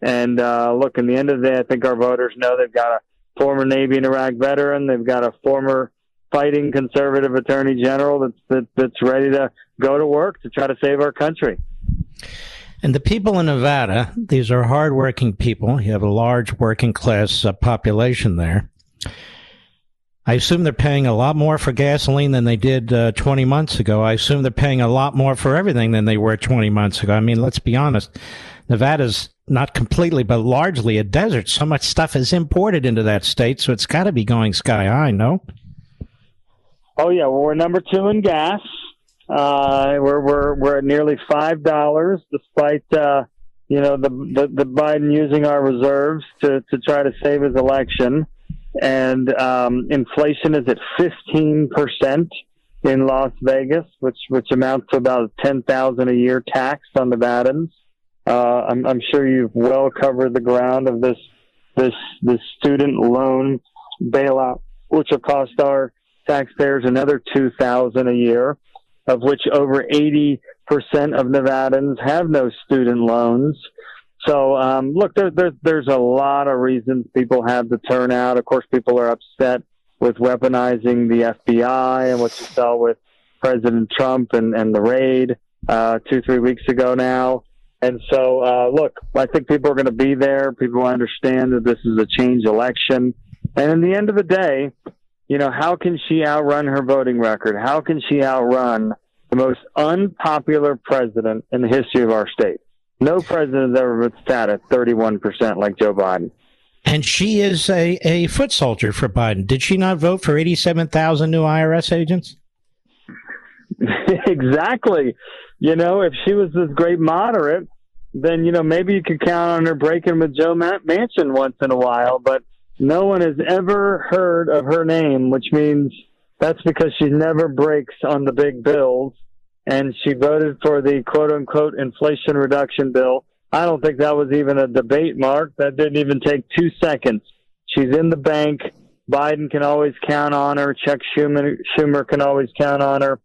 and uh, look, in the end of the day, I think our voters know they've got a former Navy and Iraq veteran, they've got a former fighting conservative attorney general that's that, that's ready to go to work to try to save our country. And the people in Nevada, these are hardworking people. You have a large working class uh, population there. I assume they're paying a lot more for gasoline than they did uh, 20 months ago. I assume they're paying a lot more for everything than they were 20 months ago. I mean, let's be honest. Nevada's not completely, but largely a desert. So much stuff is imported into that state, so it's got to be going sky high, no? Oh yeah, well, we're number two in gas. Uh, we're we're we're at nearly five dollars, despite uh, you know the, the the Biden using our reserves to to try to save his election, and um, inflation is at fifteen percent in Las Vegas, which which amounts to about ten thousand a year tax on the Nevadans. Uh, I'm, I'm sure you've well covered the ground of this this this student loan bailout, which will cost our taxpayers another two thousand a year, of which over eighty percent of Nevadans have no student loans. So, um, look, there, there, there's a lot of reasons people have to turn out. Of course, people are upset with weaponizing the FBI and what you saw with President Trump and, and the raid uh, two, three weeks ago now. And so, uh, look, I think people are going to be there. People understand that this is a change election. And in the end of the day, you know, how can she outrun her voting record? How can she outrun the most unpopular president in the history of our state? No president has ever been sat at 31% like Joe Biden. And she is a, a foot soldier for Biden. Did she not vote for 87,000 new IRS agents? exactly. You know, if she was this great moderate, then you know maybe you could count on her breaking with Joe Manchin once in a while. But no one has ever heard of her name, which means that's because she never breaks on the big bills. And she voted for the quote unquote inflation reduction bill. I don't think that was even a debate, Mark. That didn't even take two seconds. She's in the bank. Biden can always count on her. Chuck Schumer, Schumer can always count on her.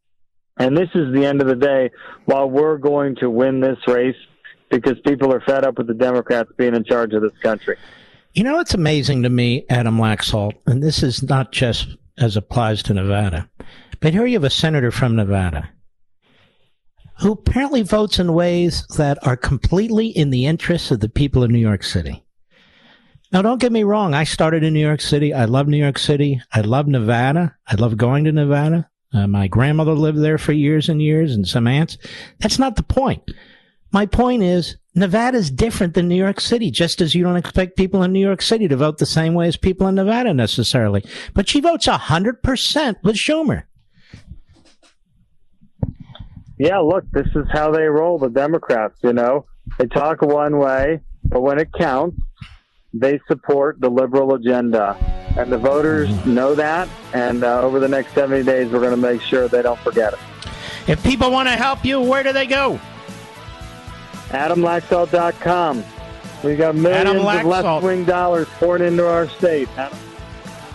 And this is the end of the day. While we're going to win this race because people are fed up with the Democrats being in charge of this country. You know, it's amazing to me, Adam Laxalt, and this is not just as applies to Nevada, but here you have a senator from Nevada who apparently votes in ways that are completely in the interests of the people of New York City. Now, don't get me wrong. I started in New York City. I love New York City. I love Nevada. I love going to Nevada. Uh, my grandmother lived there for years and years and some aunts. That's not the point. My point is Nevada is different than New York City, just as you don't expect people in New York City to vote the same way as people in Nevada necessarily. But she votes 100% with Schumer. Yeah, look, this is how they roll, the Democrats, you know. They talk one way, but when it counts, they support the liberal agenda. And the voters mm-hmm. know that. And uh, over the next 70 days, we're going to make sure they don't forget it. If people want to help you, where do they go? AdamLaxalt.com. We got millions of left wing dollars pouring into our state. Adam.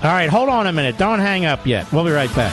All right, hold on a minute. Don't hang up yet. We'll be right back.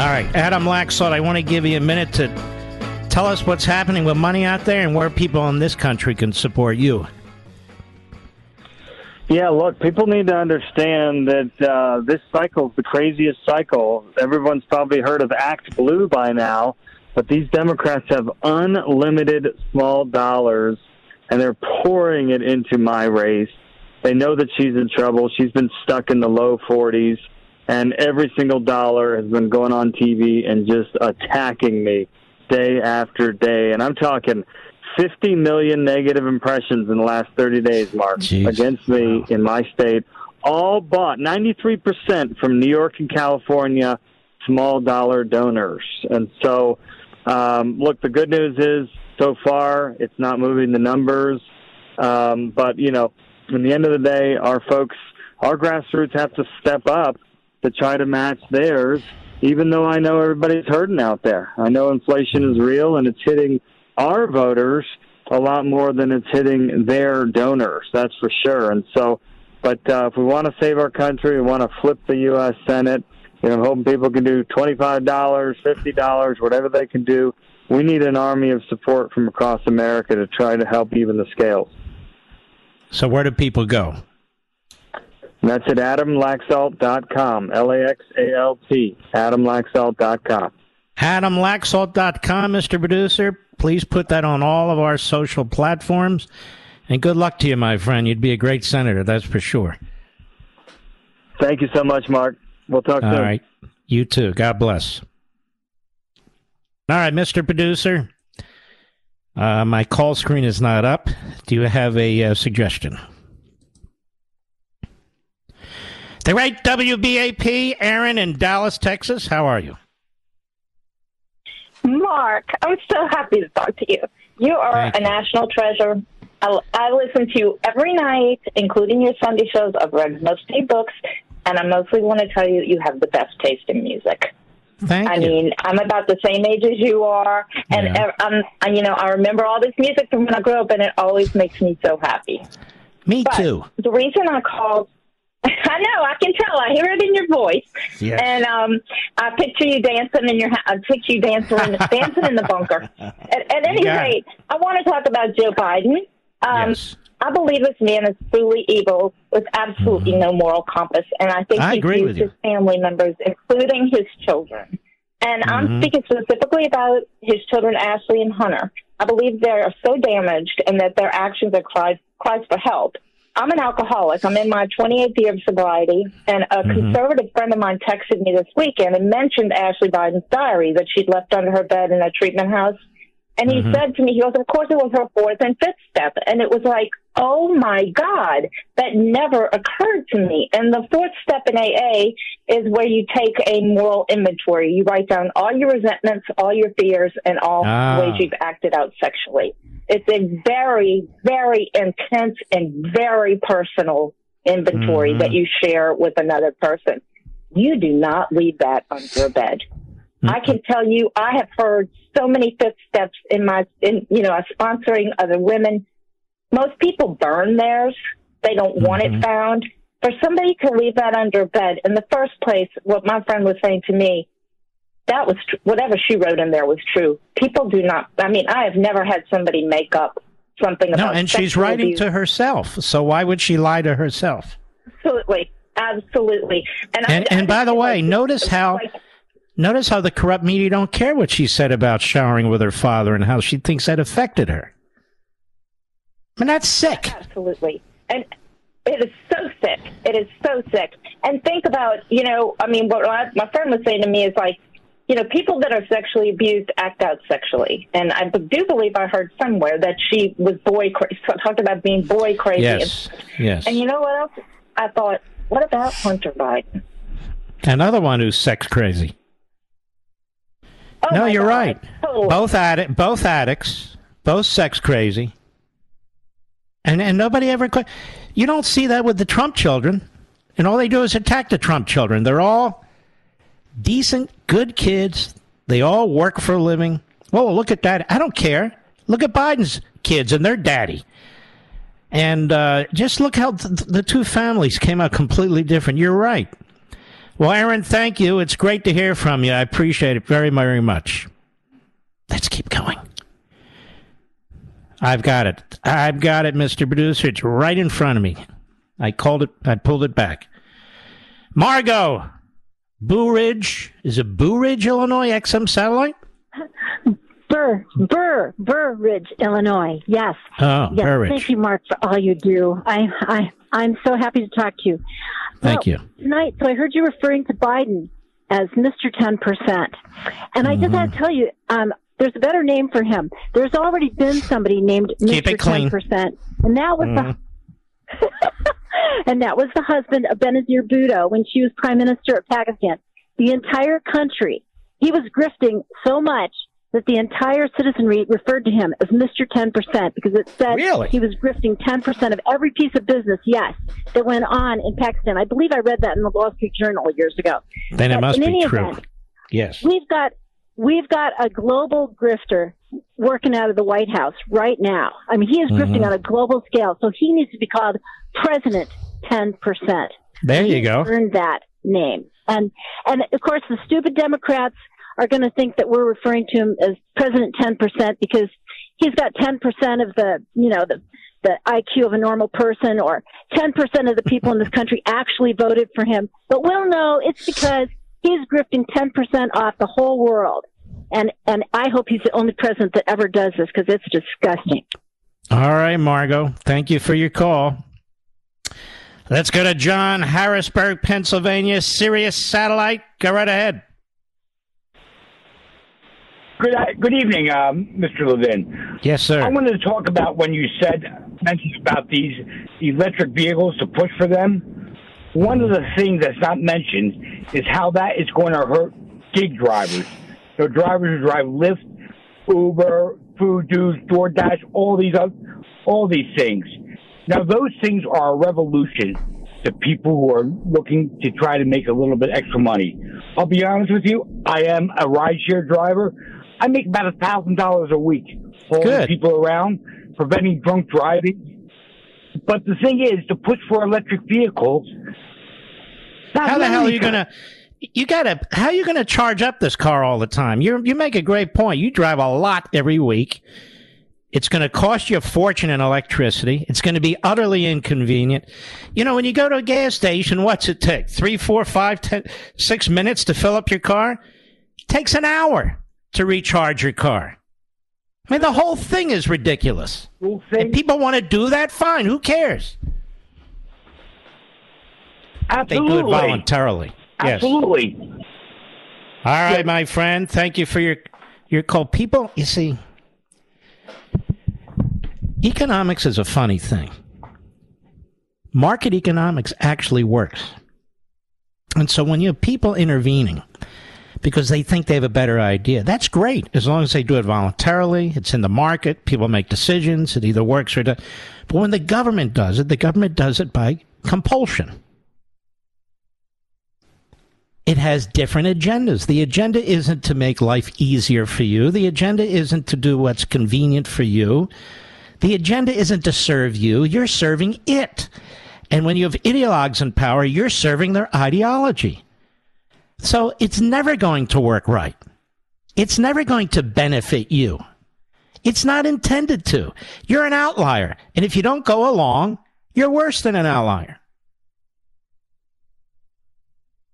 All right, Adam Laxalt, I want to give you a minute to tell us what's happening with money out there and where people in this country can support you. Yeah, look, people need to understand that uh, this cycle is the craziest cycle. Everyone's probably heard of ActBlue by now, but these Democrats have unlimited small dollars, and they're pouring it into my race. They know that she's in trouble. She's been stuck in the low 40s and every single dollar has been going on TV and just attacking me day after day. And I'm talking 50 million negative impressions in the last 30 days, Mark, Jeez. against me wow. in my state. All bought 93% from New York and California small dollar donors. And so, um, look, the good news is so far it's not moving the numbers. Um, but, you know, in the end of the day, our folks, our grassroots have to step up to try to match theirs, even though I know everybody's hurting out there. I know inflation is real and it's hitting our voters a lot more than it's hitting their donors. That's for sure. And so, but uh, if we want to save our country, we want to flip the U.S. Senate. You know, hoping people can do twenty-five dollars, fifty dollars, whatever they can do. We need an army of support from across America to try to help even the scales. So, where do people go? And that's at adamlaxalt.com, L A X A L T, adamlaxalt.com. AdamLaxalt.com, Mr. Producer. Please put that on all of our social platforms. And good luck to you, my friend. You'd be a great senator, that's for sure. Thank you so much, Mark. We'll talk All soon. right. You too. God bless. All right, Mr. Producer. Uh, my call screen is not up. Do you have a uh, suggestion? The right WBAP, Aaron in Dallas, Texas. How are you? Mark, I'm so happy to talk to you. You are Thank a you. national treasure. I, I listen to you every night, including your Sunday shows. I've read most of your books, and I mostly want to tell you you have the best taste in music. Thank I you. mean, I'm about the same age as you are, and Yeah. I'm, um, and, you know, I remember all this music from when I grew up, and it always makes me so happy. Me But too. the reason I called, I know, I can tell. I hear it in your voice. Yes. And um, I picture you dancing in your, I picture you dancing, in, dancing in the bunker. At, at any You got it. rate, I want to talk about Joe Biden. Um, yes. I believe this man is truly evil with absolutely no moral compass, and I think Mm-hmm. I he agree used with you. his family members, including his children. And I'm Mhm. speaking specifically about his children, Ashley and Hunter. I believe they are so damaged, and that their actions are cries, cries for help. I'm an alcoholic. I'm in my 28th year of sobriety, and a Mm-hmm. conservative friend of mine texted me this weekend and mentioned Ashley Biden's diary that she'd left under her bed in a treatment house. And he Mhm. said to me, he goes, of course it was her fourth and fifth step. And it was like, oh my God, that never occurred to me. And the fourth step in AA is where you take a moral inventory. You write down all your resentments, all your fears, and all Ah. ways you've acted out sexually. It's a very, very intense and very personal inventory Mhm. that you share with another person. You do not leave that under a bed. I can tell you, I have heard so many fifth steps in my, in you know, sponsoring other women. Most people burn theirs; they don't want Mhm. it found. For somebody to leave that under a bed, in the first place, what my friend was saying to me, that was tr- whatever she wrote in there was true. People do not. I mean, I have never had somebody make up something about it. No, and she's writing abuse. to herself. So why would she lie to herself? absolutely, absolutely. And I- And I by the way, like- notice how like- notice how the corrupt media don't care what she said about showering with her father and how she thinks that affected her. I mean, that's sick. Absolutely. And it is so sick. It is so sick. And think about, you know, I mean, what my friend was saying to me is like, you know, people that are sexually abused act out sexually. And I do believe I heard somewhere that she was boy crazy, talked about being boy crazy. Yes, yes. And you know what else? I thought, what about Hunter Biden? Another one who's sex crazy. Oh no, you're God. right. Totally. Both addict, both addicts, both sex crazy, and and nobody ever. You don't see that with the Trump children, and all they do is attack the Trump children. They're all decent, good kids. They all work for a living. Oh, look at that! I don't care. Look at Biden's kids and their daddy. And uh, just look how th- the two families came out completely different. You're right. Well, Aaron, thank you. It's great to hear from you. I appreciate it very, very much. Let's keep going. I've got it. I've got it, Mr. Producer. It's right in front of me. I called it, I pulled it back. Margot, Boo Ridge. Is it Boo Ridge, Illinois, XM satellite? Burr, Burr, Burr Ridge, Illinois. Yes. Oh, yes. Burr Ridge. Thank you, Mark, for all you do. I, I, I'm so happy to talk to you. Thank Well, you. Tonight, so I heard you referring to Biden as Mr. 10%. And I just Mm-hmm. had to tell you, um, there's a better name for him. There's already been somebody named Keep Mr. it clean. 10%. And that was the and that was the husband of Benazir Bhutto when she was prime minister of Pakistan. The entire country, he was grifting so much that the entire citizenry referred to him as Mr. 10% because it said Really? he was grifting 10% of every piece of business, yes, that went on in Pakistan. I believe I read that in the Wall Street Journal years ago. Then it must in be any true. event, Yes. We've got we've got a global grifter working out of the White House right now. I mean, he is Mm-hmm. grifting on a global scale, so he needs to be called President Ten Percent. There you go. Earned that name, and and of course the stupid Democrats are going to think that we're referring to him as President Ten Percent because he's got ten percent of the you know the the IQ of a normal person, or ten percent of the people in this country actually voted for him. But we'll know it's because he's grifting ten percent off the whole world. And and I hope he's the only president that ever does this because it's disgusting. All right, Margot. Thank you for your call. Let's go to John Harrisburg, Pennsylvania, Sirius Satellite. Go right ahead. Good, good evening, um, Mr. Levin. Yes, sir. I wanted to talk about when you said mentioned about these electric vehicles to push for them. One of the things that's not mentioned is how that is going to hurt gig drivers. So drivers who drive Lyft, Uber, Food Dues, DoorDash, all these other, all these things. Now those things are a revolution to people who are looking to try to make a little bit extra money. I'll be honest with you, I am a rideshare driver. I make about a thousand dollars a week hauling people around, preventing drunk driving. But the thing is, to push for electric vehicles. How the hell are you gonna? You gotta. How are you gonna charge up this car all the time? You you make a great point. You drive a lot every week. It's going to cost you a fortune in electricity. It's going to be utterly inconvenient. You know, when you go to a gas station, what's it take? Three, four, five, ten, six minutes to fill up your car? It takes an hour to recharge your car. I mean, the whole thing is ridiculous. If people want to do that, fine. Who cares? Absolutely. They do it voluntarily. Yes. Absolutely. All right, my friend. Thank you for your your call. People, you see, economics is a funny thing. Market economics actually works. And so when you have people intervening because they think they have a better idea, that's great as long as they do it voluntarily. It's in the market. People make decisions. It either works or doesn't. But when the government does it, the government does it by compulsion. It has different agendas. The agenda isn't to make life easier for you. The agenda isn't to do what's convenient for you. The agenda isn't to serve you. You're serving it. And when you have ideologues in power, you're serving their ideology. So it's never going to work right. It's never going to benefit you. It's not intended to. You're an outlier. And if you don't go along, you're worse than an outlier.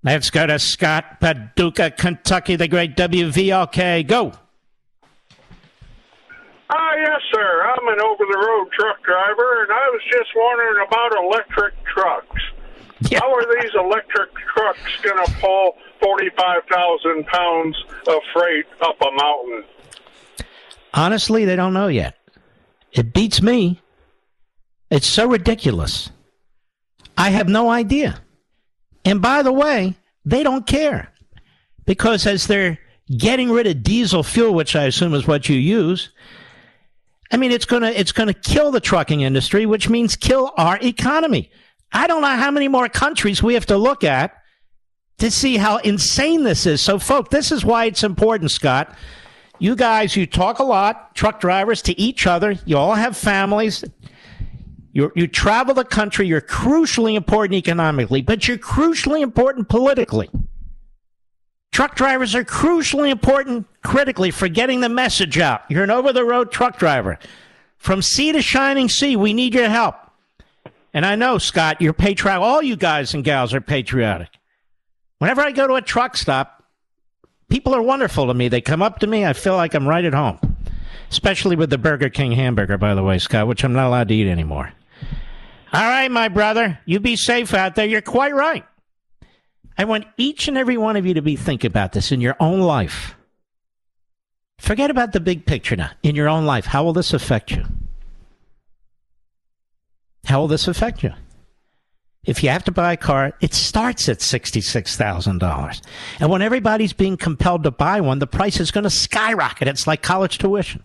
Let's go to Scott Paducah, Kentucky, the great WVLK. Go. Ah, yes, sir. I'm an over the road truck driver, and I was just wondering about electric trucks. How are these electric trucks going to pull 45,000 pounds of freight up a mountain? Honestly, they don't know yet. It beats me. It's so ridiculous. I have no idea. And by the way, they don't care. Because as they're getting rid of diesel fuel, which I assume is what you use, I mean, it's gonna it's gonna kill the trucking industry, which means kill our economy. I don't know how many more countries we have to look at to see how insane this is. So, folks, this is why it's important, Scott. You guys, you talk a lot, truck drivers, to each other. You all have families. You, you travel the country. You're crucially important economically, but you're crucially important politically. Truck drivers are crucially important critically for getting the message out. You're an over the road truck driver. From sea to shining sea, we need your help. And I know, Scott, you're patriotic. All you guys and gals are patriotic. Whenever I go to a truck stop, people are wonderful to me. They come up to me. I feel like I'm right at home. Especially with the Burger King hamburger, by the way, Scott, which I'm not allowed to eat anymore. All right, my brother, you be safe out there. You're quite right. I want each and every one of you to be thinking about this in your own life. Forget about the big picture now. In your own life, how will this affect you? How will this affect you? If you have to buy a car, it starts at $66,000. And when everybody's being compelled to buy one, the price is going to skyrocket. It's like college tuition.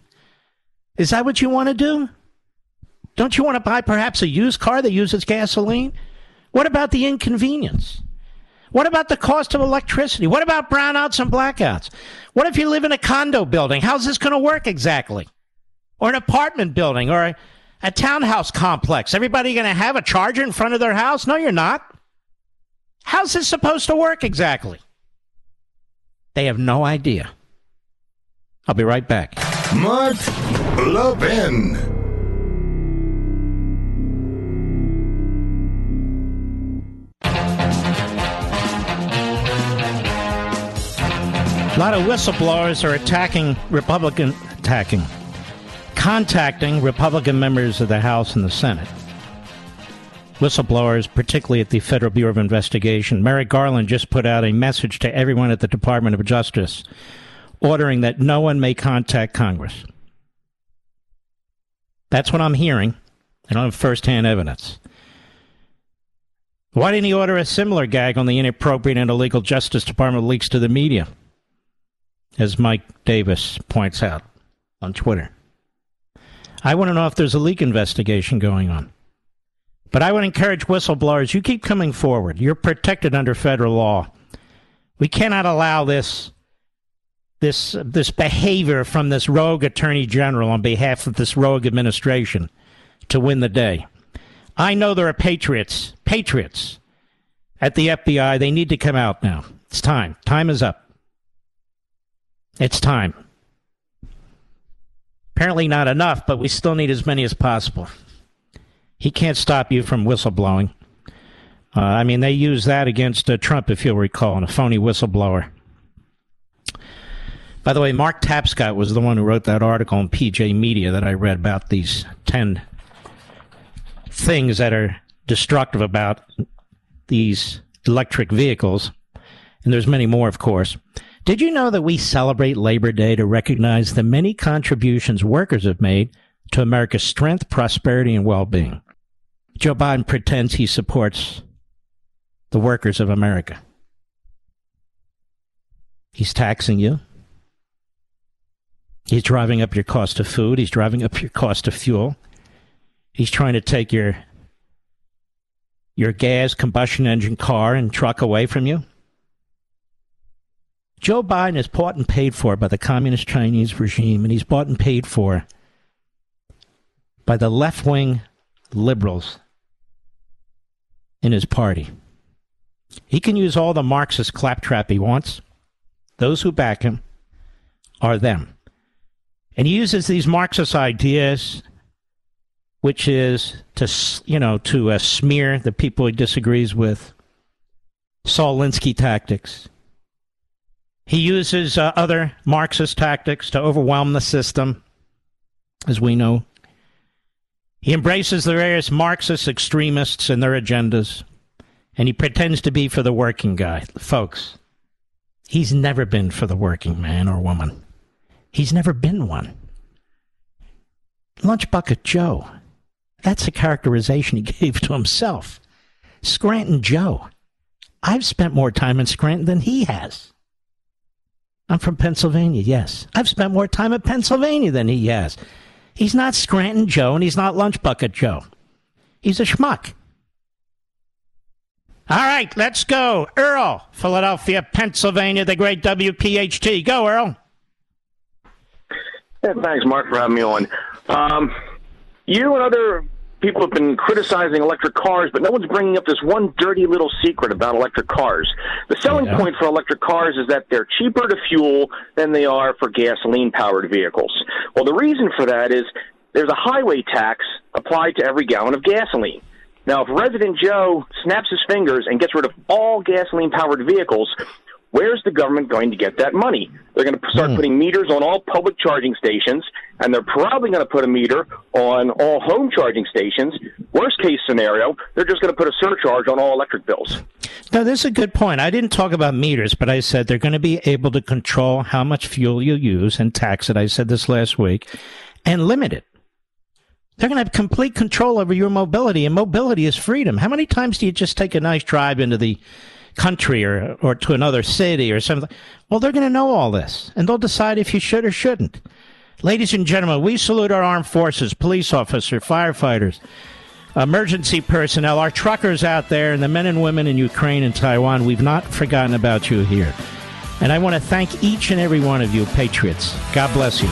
Is that what you want to do? Don't you want to buy perhaps a used car that uses gasoline? What about the inconvenience? What about the cost of electricity? What about brownouts and blackouts? What if you live in a condo building? How's this going to work exactly? Or an apartment building or a, a townhouse complex? Everybody going to have a charger in front of their house? No, you're not. How's this supposed to work exactly? They have no idea. I'll be right back. Mark Levin. Lot of whistleblowers are attacking Republican, attacking, contacting Republican members of the House and the Senate. Whistleblowers, particularly at the Federal Bureau of Investigation. Merrick Garland just put out a message to everyone at the Department of Justice ordering that no one may contact Congress. That's what I'm hearing. I don't have firsthand evidence. Why didn't he order a similar gag on the inappropriate and illegal Justice Department leaks to the media? As Mike Davis points out on Twitter. I want to know if there's a leak investigation going on. But I would encourage whistleblowers, you keep coming forward. You're protected under federal law. We cannot allow this this this behavior from this rogue attorney general on behalf of this rogue administration to win the day. I know there are patriots, patriots at the FBI. They need to come out now. It's time. Time is up. It's time. Apparently not enough, but we still need as many as possible. He can't stop you from whistleblowing. Uh, I mean, they used that against uh, Trump, if you'll recall, and a phony whistleblower. By the way, Mark Tapscott was the one who wrote that article in PJ Media that I read about these 10 things that are destructive about these electric vehicles. And there's many more, of course. Did you know that we celebrate Labor Day to recognize the many contributions workers have made to America's strength, prosperity, and well being? Joe Biden pretends he supports the workers of America. He's taxing you. He's driving up your cost of food. He's driving up your cost of fuel. He's trying to take your your gas combustion engine car and truck away from you. Joe Biden is bought and paid for by the communist Chinese regime, and he's bought and paid for by the left wing liberals in his party. He can use all the Marxist claptrap he wants. Those who back him are them. And he uses these Marxist ideas, which is to, you know, to uh, smear the people he disagrees with. Saul Alinsky tactics. He uses uh, other Marxist tactics to overwhelm the system, as we know. He embraces the various Marxist extremists and their agendas, and he pretends to be for the working guy. Folks, he's never been for the working man or woman. He's never been one. Lunch Bucket Joe. That's a characterization he gave to himself. Scranton Joe. I've spent more time in Scranton than he has. I'm from Pennsylvania, yes. I've spent more time in Pennsylvania than he has. He's not Scranton Joe and he's not Lunch Bucket Joe. He's a schmuck. All right, let's go. Earl, Philadelphia, Pennsylvania, the great WPHT. Go, Earl. Yeah, thanks, Mark, for having me on. Um, you and other people have been criticizing electric cars, but no one's bringing up this one dirty little secret about electric cars. The selling yeah. point for electric cars is that they're cheaper to fuel than they are for gasoline powered vehicles. Well, the reason for that is there's a highway tax applied to every gallon of gasoline. Now, if Resident Joe snaps his fingers and gets rid of all gasoline powered vehicles, Where's the government going to get that money? They're going to start mm. putting meters on all public charging stations, and they're probably going to put a meter on all home charging stations. Worst case scenario, they're just going to put a surcharge on all electric bills. Now, this is a good point. I didn't talk about meters, but I said they're going to be able to control how much fuel you use and tax it. I said this last week, and limit it. They're going to have complete control over your mobility, and mobility is freedom. How many times do you just take a nice drive into the country or, or to another city or something. Well, they're going to know all this and they'll decide if you should or shouldn't. Ladies and gentlemen, we salute our armed forces, police officers, firefighters, emergency personnel, our truckers out there, and the men and women in Ukraine and Taiwan. We've not forgotten about you here. And I want to thank each and every one of you, patriots. God bless you.